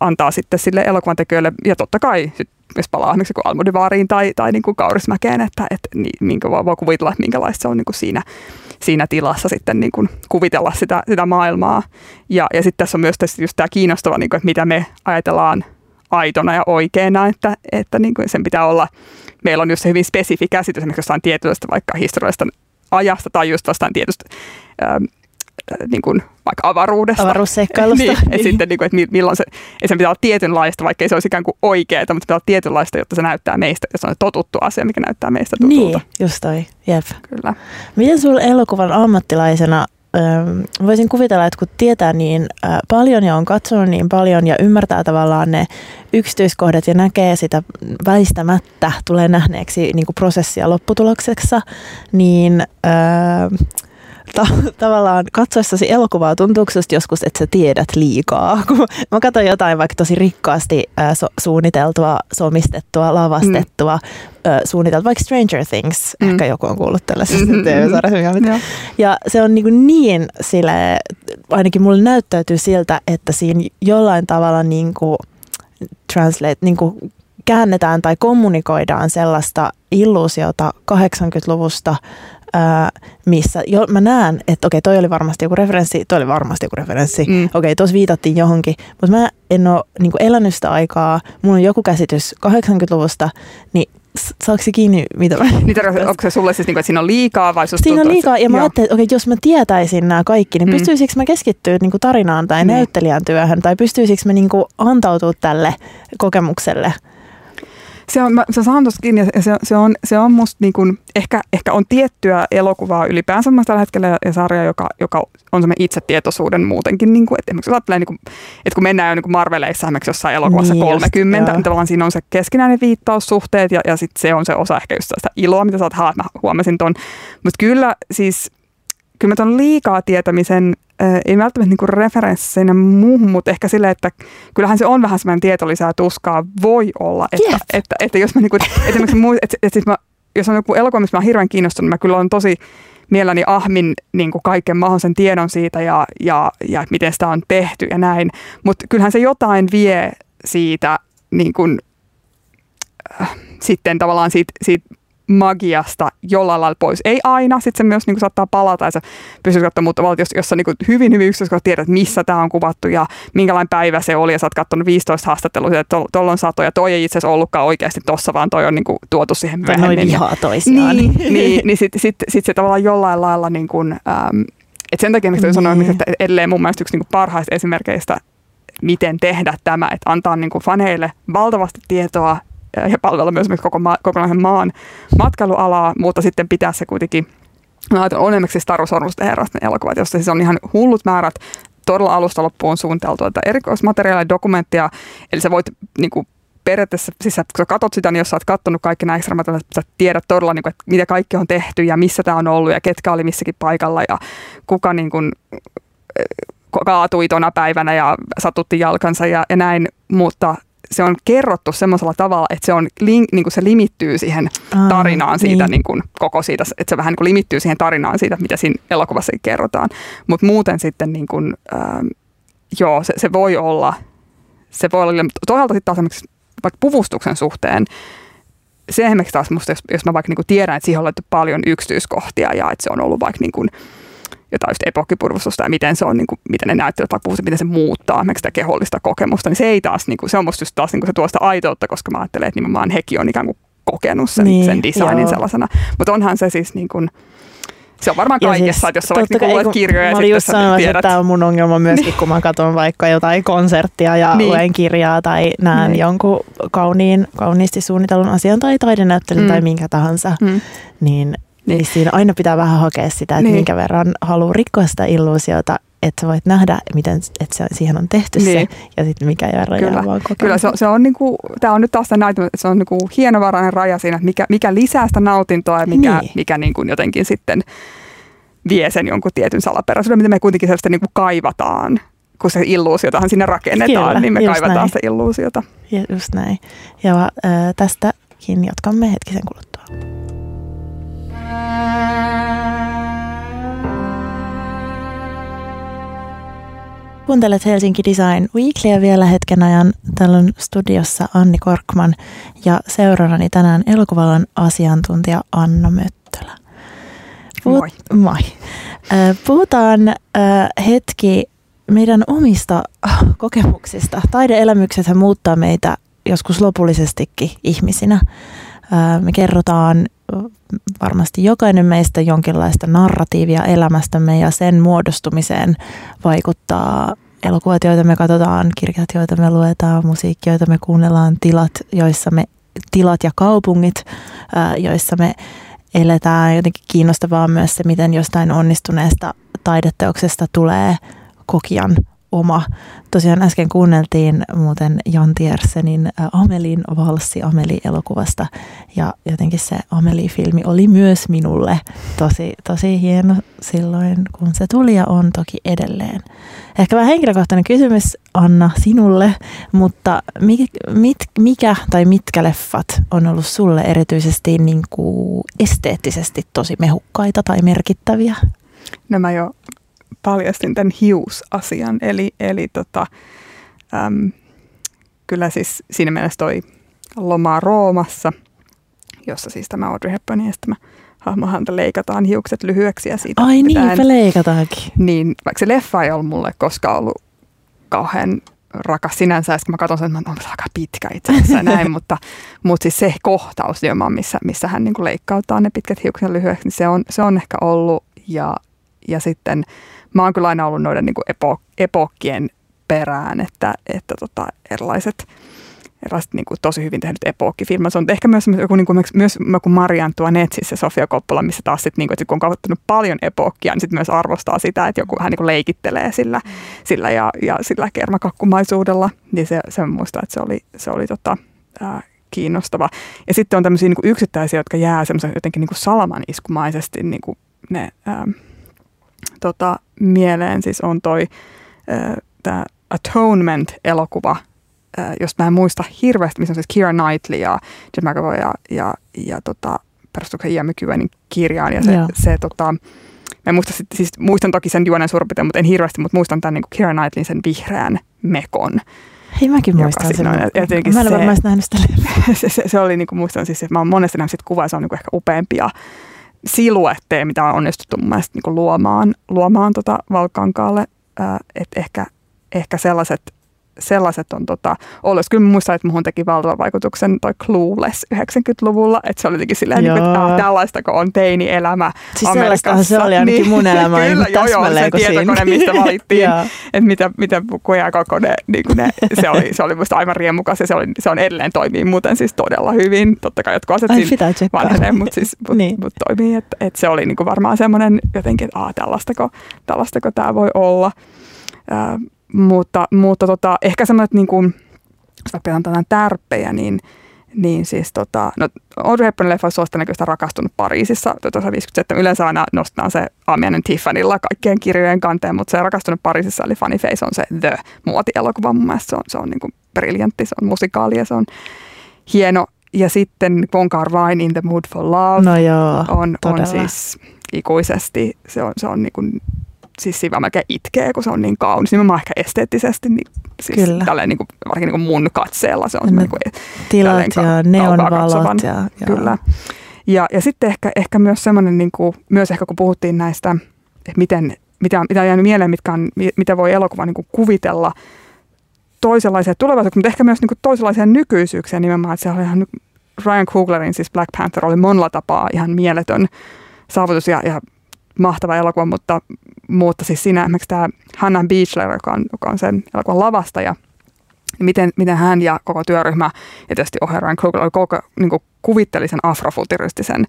antaa sitten sille elokuvan tekijöille. Ja totta kai sit jos palaa esimerkiksi Almodivariin tai, tai niin kuin Kaurismäkeen, että, että niin, minkä voi, voi kuvitella, että minkälaista se on niin kuin siinä, siinä tilassa sitten niin kuin kuvitella sitä, sitä maailmaa. Ja, ja sitten tässä on myös tässä just tämä kiinnostava, niin kuin, että mitä me ajatellaan aitona ja oikeana, että, että niin kuin sen pitää olla, meillä on just se hyvin spesifi käsitys esimerkiksi jostain tietystä vaikka historiallisesta ajasta tai just vastaan tietystä ähm, niin kuin vaikka avaruudesta. Avaruusseikkailusta. niin, niin. sitten, niin kuin, että milloin se, että sen pitää olla tietynlaista, vaikka ei se olisi ikään kuin oikeaa, mutta se pitää olla tietynlaista, jotta se näyttää meistä, ja se on totuttu asia, mikä näyttää meistä tutulta. Niin, just toi, jep. Kyllä. Miten sulla elokuvan ammattilaisena voisin kuvitella, että kun tietää niin paljon ja on katsonut niin paljon ja ymmärtää tavallaan ne yksityiskohdat ja näkee sitä väistämättä, tulee nähneeksi niin kuin prosessia lopputulokseksi, niin ta- tavallaan katsoessasi elokuvaa tuntuuko joskus, että sä tiedät liikaa? Kun mä katson jotain vaikka tosi rikkaasti äh, so- suunniteltua, somistettua, lavastettua, mm. äh, suunniteltua, vaikka Stranger Things, mm. ehkä joku on kuullut tällaisesta mm-hmm. TV-sarjasta. Ja se on niin, niin sille, ainakin mulle näyttäytyy siltä, että siinä jollain tavalla niin kuin translate, niin kuin käännetään tai kommunikoidaan sellaista illuusiota 80-luvusta ää, missä jo, mä näen, että okei, toi oli varmasti joku referenssi, toi oli varmasti joku referenssi, mm. okei, tuossa viitattiin johonkin, mutta mä en ole niin elänyt sitä aikaa, mulla on joku käsitys 80-luvusta, niin saako se kiinni, mitä mä... Niin onko se sulle siis, niin kuin, että siinä on liikaa vai susta Siinä on liikaa, ja mä ajattelin, että okei, jos mä tietäisin nämä kaikki, niin mm. pystyisikö mä keskittyä niin kuin tarinaan tai mm. näyttelijän työhön, tai pystyisikö mä niin kuin antautua tälle kokemukselle? Se on, mä, sä saan tuosta kiinni, ja se, se, on, se on musta niin kuin, ehkä, ehkä on tiettyä elokuvaa ylipäänsä tällä hetkellä ja sarja, joka, joka on semmoinen itsetietoisuuden muutenkin, niin kuin, että esimerkiksi ajattelee, niin kuin, että kun mennään jo niin kuin Marveleissa esimerkiksi jossain elokuvassa niin 30, just, niin tavallaan siinä on se keskinäinen viittaussuhteet ja, ja sitten se on se osa ehkä just sitä iloa, mitä sä oot, mä huomasin ton. Mutta kyllä siis kyllä mä tuon liikaa tietämisen, ei välttämättä niinku referenssinä muuhun, mutta ehkä silleen, että kyllähän se on vähän semmoinen tietolisää tuskaa voi olla. Että, yes. että, että, että jos mä, niinku, että, että, että, että siis mä, jos on joku elokuva, missä mä oon hirveän kiinnostunut, mä kyllä on tosi mielelläni ahmin niin kuin kaiken mahdollisen tiedon siitä ja, ja, ja miten sitä on tehty ja näin. Mutta kyllähän se jotain vie siitä niin kuin, äh, sitten tavallaan siitä, siitä magiasta jollain lailla pois. Ei aina, sitten se myös niin kuin, saattaa palata ja sä pystyt katsomaan, mutta jos, jos sä niin kuin, hyvin hyvin yksityiskohtaisesti tiedät, missä tämä on kuvattu ja minkälainen päivä se oli ja sä oot katsonut 15 haastattelua, että tuolla on sato ja toi ei itse asiassa ollutkaan oikeasti tossa, vaan toi on niin kuin, tuotu siihen myöhemmin. Noin vihaa toisiaan. Niin, niin, niin sitten sit, sit se tavallaan jollain lailla niin kuin, ähm, et sen takia mistä sanoin, niin. että edelleen mun mielestä yksi niin kuin parhaista esimerkkeistä miten tehdä tämä, että antaa niin kuin faneille valtavasti tietoa ja palvella myös koko ma- kokonaisen maan matkailualaa, mutta sitten pitää se kuitenkin Mä on onneksi Star Wars herrasten elokuvat, jossa siis on ihan hullut määrät todella alusta loppuun suunniteltua erikoismateriaalia, dokumenttia, eli sä voit niin kuin, periaatteessa, siis kun sä katsot sitä, niin jos sä oot katsonut kaikki nämä ekstra sä tiedät todella, niin kuin, että mitä kaikki on tehty ja missä tämä on ollut ja ketkä oli missäkin paikalla ja kuka niin kuin, kaatui tona päivänä ja satutti jalkansa ja, ja näin, mutta se on kerrottu semmoisella tavalla, että se, on, niin kuin se limittyy siihen tarinaan siitä, niin. Niin kuin, koko siitä, että se vähän niin kuin limittyy siihen tarinaan siitä, mitä siinä elokuvassa kerrotaan. Mutta muuten sitten niin kuin, ähm, joo, se, se, voi olla, se voi olla, toisaalta sitten taas esimerkiksi vaikka puvustuksen suhteen, se esimerkiksi taas musta, jos, jos mä vaikka niin kuin tiedän, että siihen on laitettu paljon yksityiskohtia ja että se on ollut vaikka niin kuin, jotain just epokkipurvustusta ja miten se on, niin kuin, miten ne vaikka puhuvat, miten se muuttaa miksi sitä kehollista kokemusta, niin se ei taas, niin kuin, se on musta just taas niin kuin se tuosta aitoutta, koska mä ajattelen, että nimenomaan hekin on ikään kuin kokenut sen, niin, sen designin joo. sellaisena. Mutta onhan se siis niin kuin, se on varmaan kaikessa, siis, että jos sä vaikka niin luet kirjoja mä ja just sanomassa, että tämä on mun ongelma myöskin, niin. kun mä katson vaikka jotain konserttia ja niin. luen kirjaa tai näen niin. jonkun kauniin, kauniisti suunnitellun asian tai taidenäyttelyn mm. tai minkä tahansa, mm. niin niin. siinä aina pitää vähän hakea sitä, että niin. minkä verran haluaa rikkoa sitä illuusiota, että sä voit nähdä, miten että se, siihen on tehty niin. se, ja sitten mikä rajaa Kyllä, vaan Kyllä se on, se on niinku, tämä on nyt taas näytö, että se on niinku hienovarainen raja siinä, että mikä, mikä lisää sitä nautintoa ja mikä, niin. mikä niinku jotenkin sitten vie sen jonkun tietyn salaperäisyyden, mitä me kuitenkin sellaista niinku kaivataan kun se illuusiotahan sinne rakennetaan, Kyllä, niin me kaivataan näin. sitä illuusiota. Ja just näin. Ja äh, tästäkin jatkamme hetkisen kuluttua. Kuuntelet Helsinki Design Weeklyä vielä hetken ajan. Täällä on studiossa Anni Korkman ja seurannani tänään elokuvalan asiantuntija Anna Möttölä. Puhut, moi. Moi. Puhutaan hetki meidän omista kokemuksista. Taideelämykset muuttaa meitä joskus lopullisestikin ihmisinä. Me kerrotaan varmasti jokainen meistä jonkinlaista narratiivia elämästämme ja sen muodostumiseen vaikuttaa elokuvat, joita me katsotaan, kirjat, joita me luetaan, musiikki, joita me kuunnellaan, tilat, joissa me, tilat ja kaupungit, joissa me eletään. Jotenkin kiinnostavaa myös se, miten jostain onnistuneesta taideteoksesta tulee kokijan oma. Tosiaan äsken kuunneltiin muuten Jan Tiersenin Amelin valssi Ameli-elokuvasta ja jotenkin se Ameli-filmi oli myös minulle tosi, tosi hieno silloin, kun se tuli ja on toki edelleen. Ehkä vähän henkilökohtainen kysymys Anna sinulle, mutta mikä, mit, mikä tai mitkä leffat on ollut sulle erityisesti niin kuin esteettisesti tosi mehukkaita tai merkittäviä? No mä jo paljastin tämän hiusasian. Eli, eli tota, äm, kyllä siis siinä mielessä toi Loma Roomassa, jossa siis tämä Audrey Hepburnin tämä hahmohan leikataan hiukset lyhyeksi ja siitä Ai niinpä leikataankin. Niin, vaikka se leffa ei ollut mulle koskaan ollut kauhean rakas sinänsä, ja mä katson sen, että on aika pitkä itse asiassa näin, mutta, mutta siis se kohtaus, missä, missä hän niin leikkauttaa ne pitkät hiukset lyhyeksi, niin se on, se on ehkä ollut, ja, ja sitten mä oon kyllä aina ollut noiden niin epo, epokkien perään, että, että tota, erilaiset, erilaiset niin kuin tosi hyvin tehnyt epokkifilmat. Se on ehkä myös joku, niin kuin, myös joku Marie Antoinette Sofia Coppola, missä taas sit, niin kuin, että kun on katsottanut paljon epokkia, niin sitten myös arvostaa sitä, että joku vähän niin leikittelee sillä, sillä ja, ja sillä kermakakkumaisuudella. Niin se, se muista, että se oli, se oli tota, ää, kiinnostava. Ja sitten on tämmöisiä niin yksittäisiä, jotka jää semmoisen jotenkin niin kuin salamaniskumaisesti niin kuin ne... Ää, tota, mieleen siis on toi tämä Atonement-elokuva, äh, josta mä en muista hirveästi, missä on siis Keira Knightley ja Jim McAvoy ja, ja, ja tota, perustuuko Ian McEwanin kirjaan. Ja se, yeah. se tota, mä muista, siis, muistan toki sen juonen suurin mutta en hirveästi, mutta muistan tämän niin Keira Knightleyn sen vihreän mekon. Hei, mäkin muistan sen. On, mä en ole varmaan nähnyt sitä se, se, se, oli, niin kuin, muistan siis, että mä oon monesti nähnyt sitä kuvaa, se on niin kuin ehkä upeampia siluetteja, mitä on onnistuttu mun mielestä niin luomaan, luomaan tota Valkankaalle. Että ehkä, ehkä sellaiset sellaiset on tota, ollut. Kyllä muistan, että muhun teki valtavan vaikutuksen toi Clueless 90-luvulla, että se oli jotenkin silleen, niin kuin, että ah, tällaista kun on teini-elämä Siis sellaistahan se oli ainakin niin, mun elämä kyllä, joo, joo, se tietokone, mistä valittiin, että mitä, mitä kuja koko ne, niin kuin ne, se oli, se oli musta aivan riemukas ja se, oli, se on edelleen toimii muuten siis todella hyvin. Totta kai jotkut asiat siinä vanhenee, mutta siis, mut, niin. mut toimii, että, että se oli niin kuin varmaan semmoinen jotenkin, että ah, tällaistako, tällaistako tämä voi olla. Äh, mutta, mutta tota, ehkä semmoinen, niin kuin, jos vaikka jotain tärppejä, niin, niin siis tota, no Audrey Hepburnin leffa olisi näköistä rakastunut Pariisissa 1957. Yleensä aina nostetaan se Aamiainen Tiffanylla kaikkien kirjojen kanteen, mutta se rakastunut Pariisissa eli Funny Face on se The-muotielokuva. Mun mielestä se on, se on niin kuin briljantti, se on musikaali ja se on hieno. Ja sitten Von Kar Wai In the Mood for Love no joo, on, on siis ikuisesti, se on, se on niin kuin siis siinä melkein itkee, kun se on niin kaunis. Nimenomaan ehkä esteettisesti, niin siis Kyllä. Tälleen, niin kuin, varsinkin niin kuin mun katseella se on niin kuin, Tilat ja neonvalot. Ja, ja. Kyllä. Ja, ja sitten ehkä, ehkä myös semmoinen, niin kuin, myös ehkä kun puhuttiin näistä, että miten, mitä, mitä on jäänyt mieleen, mitkä on, mitä voi elokuva niin kuin kuvitella toisenlaisia tulevaisuuksia, mutta ehkä myös niin kuin toisenlaisia nykyisyyksiä nimenomaan, että se oli ihan Ryan Cooglerin, siis Black Panther, oli monella tapaa ihan mieletön saavutus ja, ja mahtava elokuva, mutta, mutta siis siinä esimerkiksi tämä Hannah Beachler, joka on, joka on sen elokuvan lavastaja, niin miten, miten hän ja koko työryhmä ja tietysti Kruger koko, niin kuvitteli sen afrofuturistisen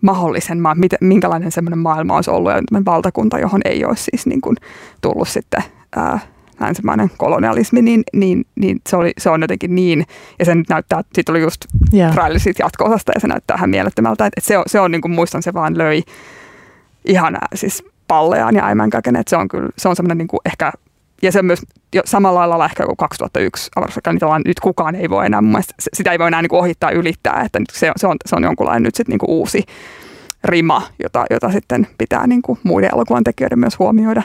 mahdollisen maan, miten, minkälainen semmoinen maailma olisi ollut ja valtakunta, johon ei olisi siis niin kuin tullut sitten ää, länsimainen kolonialismi, niin, niin, niin se, oli, se on jotenkin niin, ja se nyt näyttää, siitä oli just yeah. trailer siitä jatko-osasta, ja se näyttää ihan mielettömältä, että se on, se on niin kuin, muistan, se vaan löi ihan siis palleaan ja äimänkäken, että se on kyllä, se on semmoinen niin kuin ehkä, ja se on myös jo samalla lailla ehkä kuin 2001 avaruusrakennitellaan, nyt kukaan ei voi enää, mun mielestä sitä ei voi enää niin kuin ohittaa ylittää, että nyt se, se, on, se on jonkunlainen nyt sitten niin kuin uusi rima, jota, jota sitten pitää niin kuin muiden elokuvan tekijöiden myös huomioida.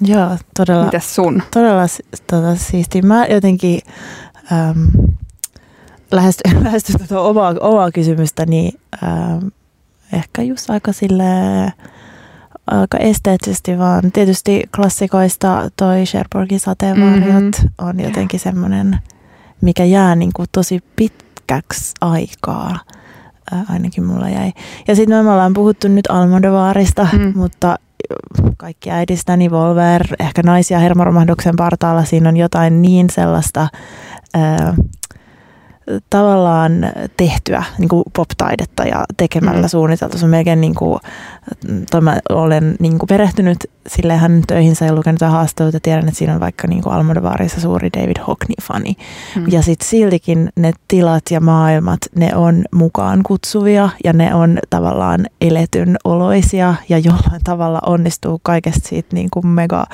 Joo, todella. Mites sun? Todella tota, siistiä. Mä jotenkin ähm, lähestyn, lähestyn tuota omaa, omaa kysymystä, niin ähm, ehkä just aika sille aika esteettisesti, vaan tietysti klassikoista toi Sherborgin sateenvarjot mm-hmm. on jotenkin semmoinen, mikä jää niin kuin tosi pitkäksi aikaa. Ainakin mulla jäi. Ja sitten me ollaan puhuttu nyt Almodovarista, mm. mutta kaikki äidistäni, Volver, ehkä naisia hermoromahduksen partaalla, siinä on jotain niin sellaista ää, tavallaan tehtyä niin kuin pop-taidetta ja tekemällä mm. suunniteltu. Se on melkein niin kuin, mä olen niin kuin perehtynyt sille hänen töihinsä ja lukenut haastatteluita. Tiedän, että siinä on vaikka niin kuin Almodovarissa suuri David Hockney-fani. Mm. Ja sitten siltikin ne tilat ja maailmat, ne on mukaan kutsuvia ja ne on tavallaan eletyn oloisia ja jollain tavalla onnistuu kaikesta siitä niin kuin mega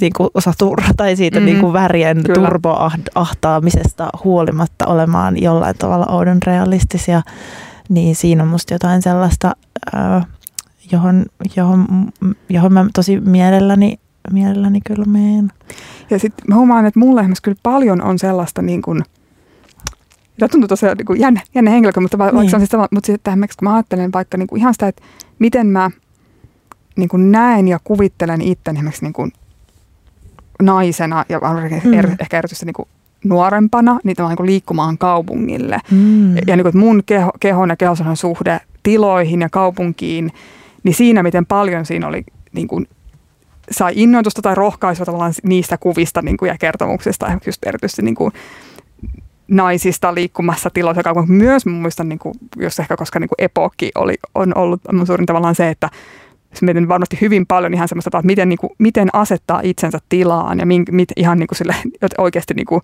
niin kuin saturra tai siitä mm. niin kuin värien turboahtaamisesta huolimatta olemaan jollain tavalla oudon realistisia. Niin siinä on musta jotain sellaista... Äh, johon, johon, johon mä tosi mielelläni, mielelläni kyllä meen. Ja sitten mä huomaan, että mulle esimerkiksi kyllä paljon on sellaista niin kuin, Tämä tuntuu tosiaan niin jännä, jännä henkilö, mutta niin. vaikka siis sama, mutta sitten kun mä ajattelen vaikka niin kuin ihan sitä, että miten mä niin kuin näen ja kuvittelen itten esimerkiksi niin kuin naisena ja mm. er, ehkä erityisesti niin kuin nuorempana, niin tämä niin kuin liikkumaan kaupungille. Mm. Ja niin kuin, että mun keho, kehon ja kehosan suhde tiloihin ja kaupunkiin – niin siinä, miten paljon siinä oli niin kuin, sai innoitusta tai rohkaisua tavallaan niistä kuvista niin kuin, ja kertomuksista, just erityisesti niin kuin, naisista liikkumassa tiloissa kaupunki. Myös muistan, niin kuin, jos ehkä koska niin kuin epokki oli, on ollut on suurin tavallaan se, että mietin varmasti hyvin paljon ihan semmoista, että miten, niin kuin, miten asettaa itsensä tilaan ja min, mit, ihan niin kuin sille, oikeasti niin kuin,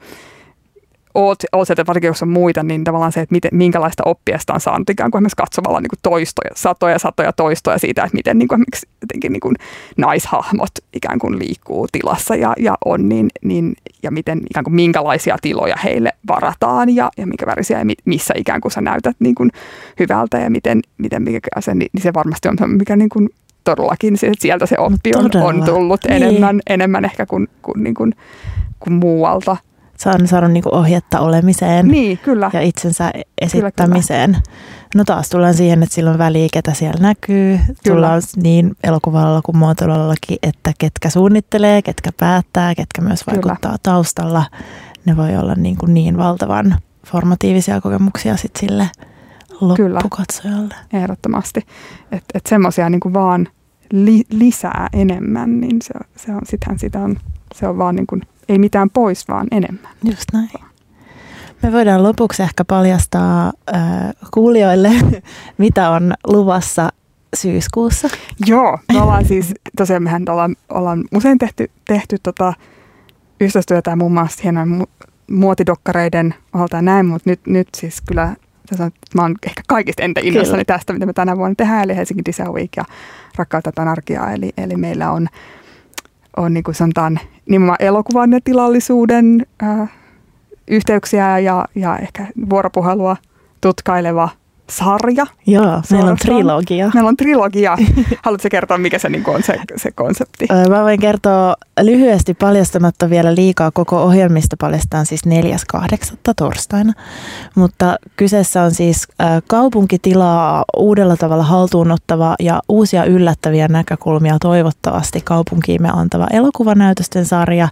oot, oot sieltä, varsinkin jos on muita, niin tavallaan se, että miten, minkälaista oppia sitä on saanut ikään kuin katsomalla niin kuin toistoja, satoja satoja toistoja siitä, että miten niin kuin, jotenkin niin kuin naishahmot ikään kuin liikkuu tilassa ja, ja on, niin, niin, ja miten ikään kuin minkälaisia tiloja heille varataan ja, ja minkä värisiä ja missä ikään kuin sä näytät niin kuin hyvältä ja miten, miten mikä se, niin, niin se varmasti on mikä niin kuin todellakin sieltä se oppi on, on tullut niin. enemmän, enemmän ehkä kuin, kuin, niin kuin, kuin muualta – saanut, saanut niin ohjetta olemiseen niin, kyllä. ja itsensä esittämiseen. Kyllä, kyllä. No taas tullaan siihen, että silloin väliä, ketä siellä näkyy. Kyllä. Tullaan niin elokuvalla kuin muotoilullakin, että ketkä suunnittelee, ketkä päättää, ketkä myös vaikuttaa kyllä. taustalla. Ne voi olla niin, kuin niin valtavan formatiivisia kokemuksia sit sille loppukatsojalle. Kyllä, ehdottomasti. Että et semmoisia niin vaan li, lisää enemmän, niin se, se on, sittenhän sitä on, se on vaan niin kuin ei mitään pois, vaan enemmän. Just näin. Me voidaan lopuksi ehkä paljastaa äh, kuulijoille, mitä on luvassa syyskuussa. Joo, me ollaan siis, tosiaan mehän ollaan, ollaan usein tehty, tehty tota yhteistyötä muun muassa hienojen mu- muotidokkareiden osalta ja näin, mutta nyt, nyt siis kyllä tässä mä oon ehkä kaikista entä innoissani tästä, mitä me tänä vuonna tehdään, eli Helsingin Design Week ja Rakkautta anarkiaa, eli, eli meillä on on niin kuin sanotaan nimenomaan elokuvan ja tilallisuuden ää, yhteyksiä ja, ja ehkä vuoropuhelua tutkaileva sarja. Joo, meillä on trilogia. Meillä on trilogia. Haluatko kertoa, mikä se niin on se, se konsepti? Mä voin kertoa lyhyesti paljastamatta vielä liikaa. Koko ohjelmista paljastaan siis 4.8. torstaina. Mutta kyseessä on siis kaupunkitilaa uudella tavalla haltuunottava ja uusia yllättäviä näkökulmia toivottavasti kaupunkiimme antava elokuvanäytösten sarja.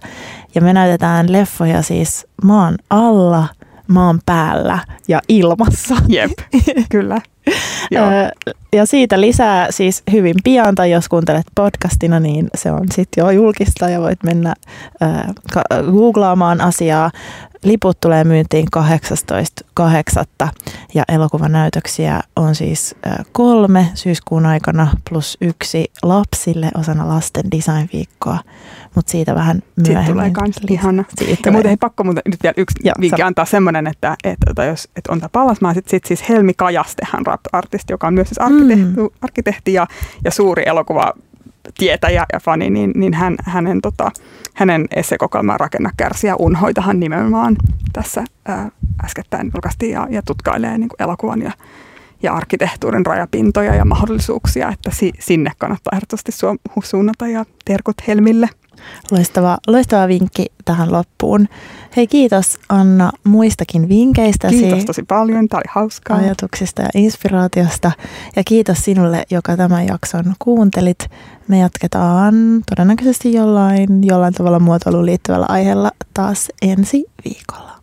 Ja me näytetään leffoja siis maan alla – maan päällä ja ilmassa. Jep, kyllä. ja siitä lisää siis hyvin pian, tai jos kuuntelet podcastina, niin se on sitten jo julkista ja voit mennä googlaamaan asiaa. Liput tulee myyntiin 18.8. ja elokuvanäytöksiä on siis kolme syyskuun aikana plus yksi lapsille osana lasten designviikkoa mutta siitä vähän myöhemmin. Siitä tulee kans ihana. Siitä ja tulee. muuten ei pakko muuten nyt vielä yksi Joo, vinkki antaa semmoinen, että, että, että jos että on tämä Pallasmaa, sitten sit siis Helmi Kajastehan rap-artisti, joka on myös siis arkkitehti, mm. arkkitehti ja, ja suuri elokuva tietäjä ja fani, niin, niin hän, hänen, tota, hänen essekokoelman Rakenna kärsiä unhoitahan nimenomaan tässä ää, äskettäin julkaistiin ja, ja tutkailee niin kuin elokuvan ja, ja arkkitehtuurin rajapintoja ja mahdollisuuksia, että si, sinne kannattaa ehdottomasti su, suunnata ja terkut Helmille. Loistava, loistava vinkki tähän loppuun. Hei kiitos Anna muistakin vinkkeistä. Kiitos tosi paljon, tämä oli hauskaa. Ajatuksista ja inspiraatiosta. Ja kiitos sinulle, joka tämän jakson kuuntelit. Me jatketaan todennäköisesti jollain, jollain tavalla muotoiluun liittyvällä aiheella taas ensi viikolla.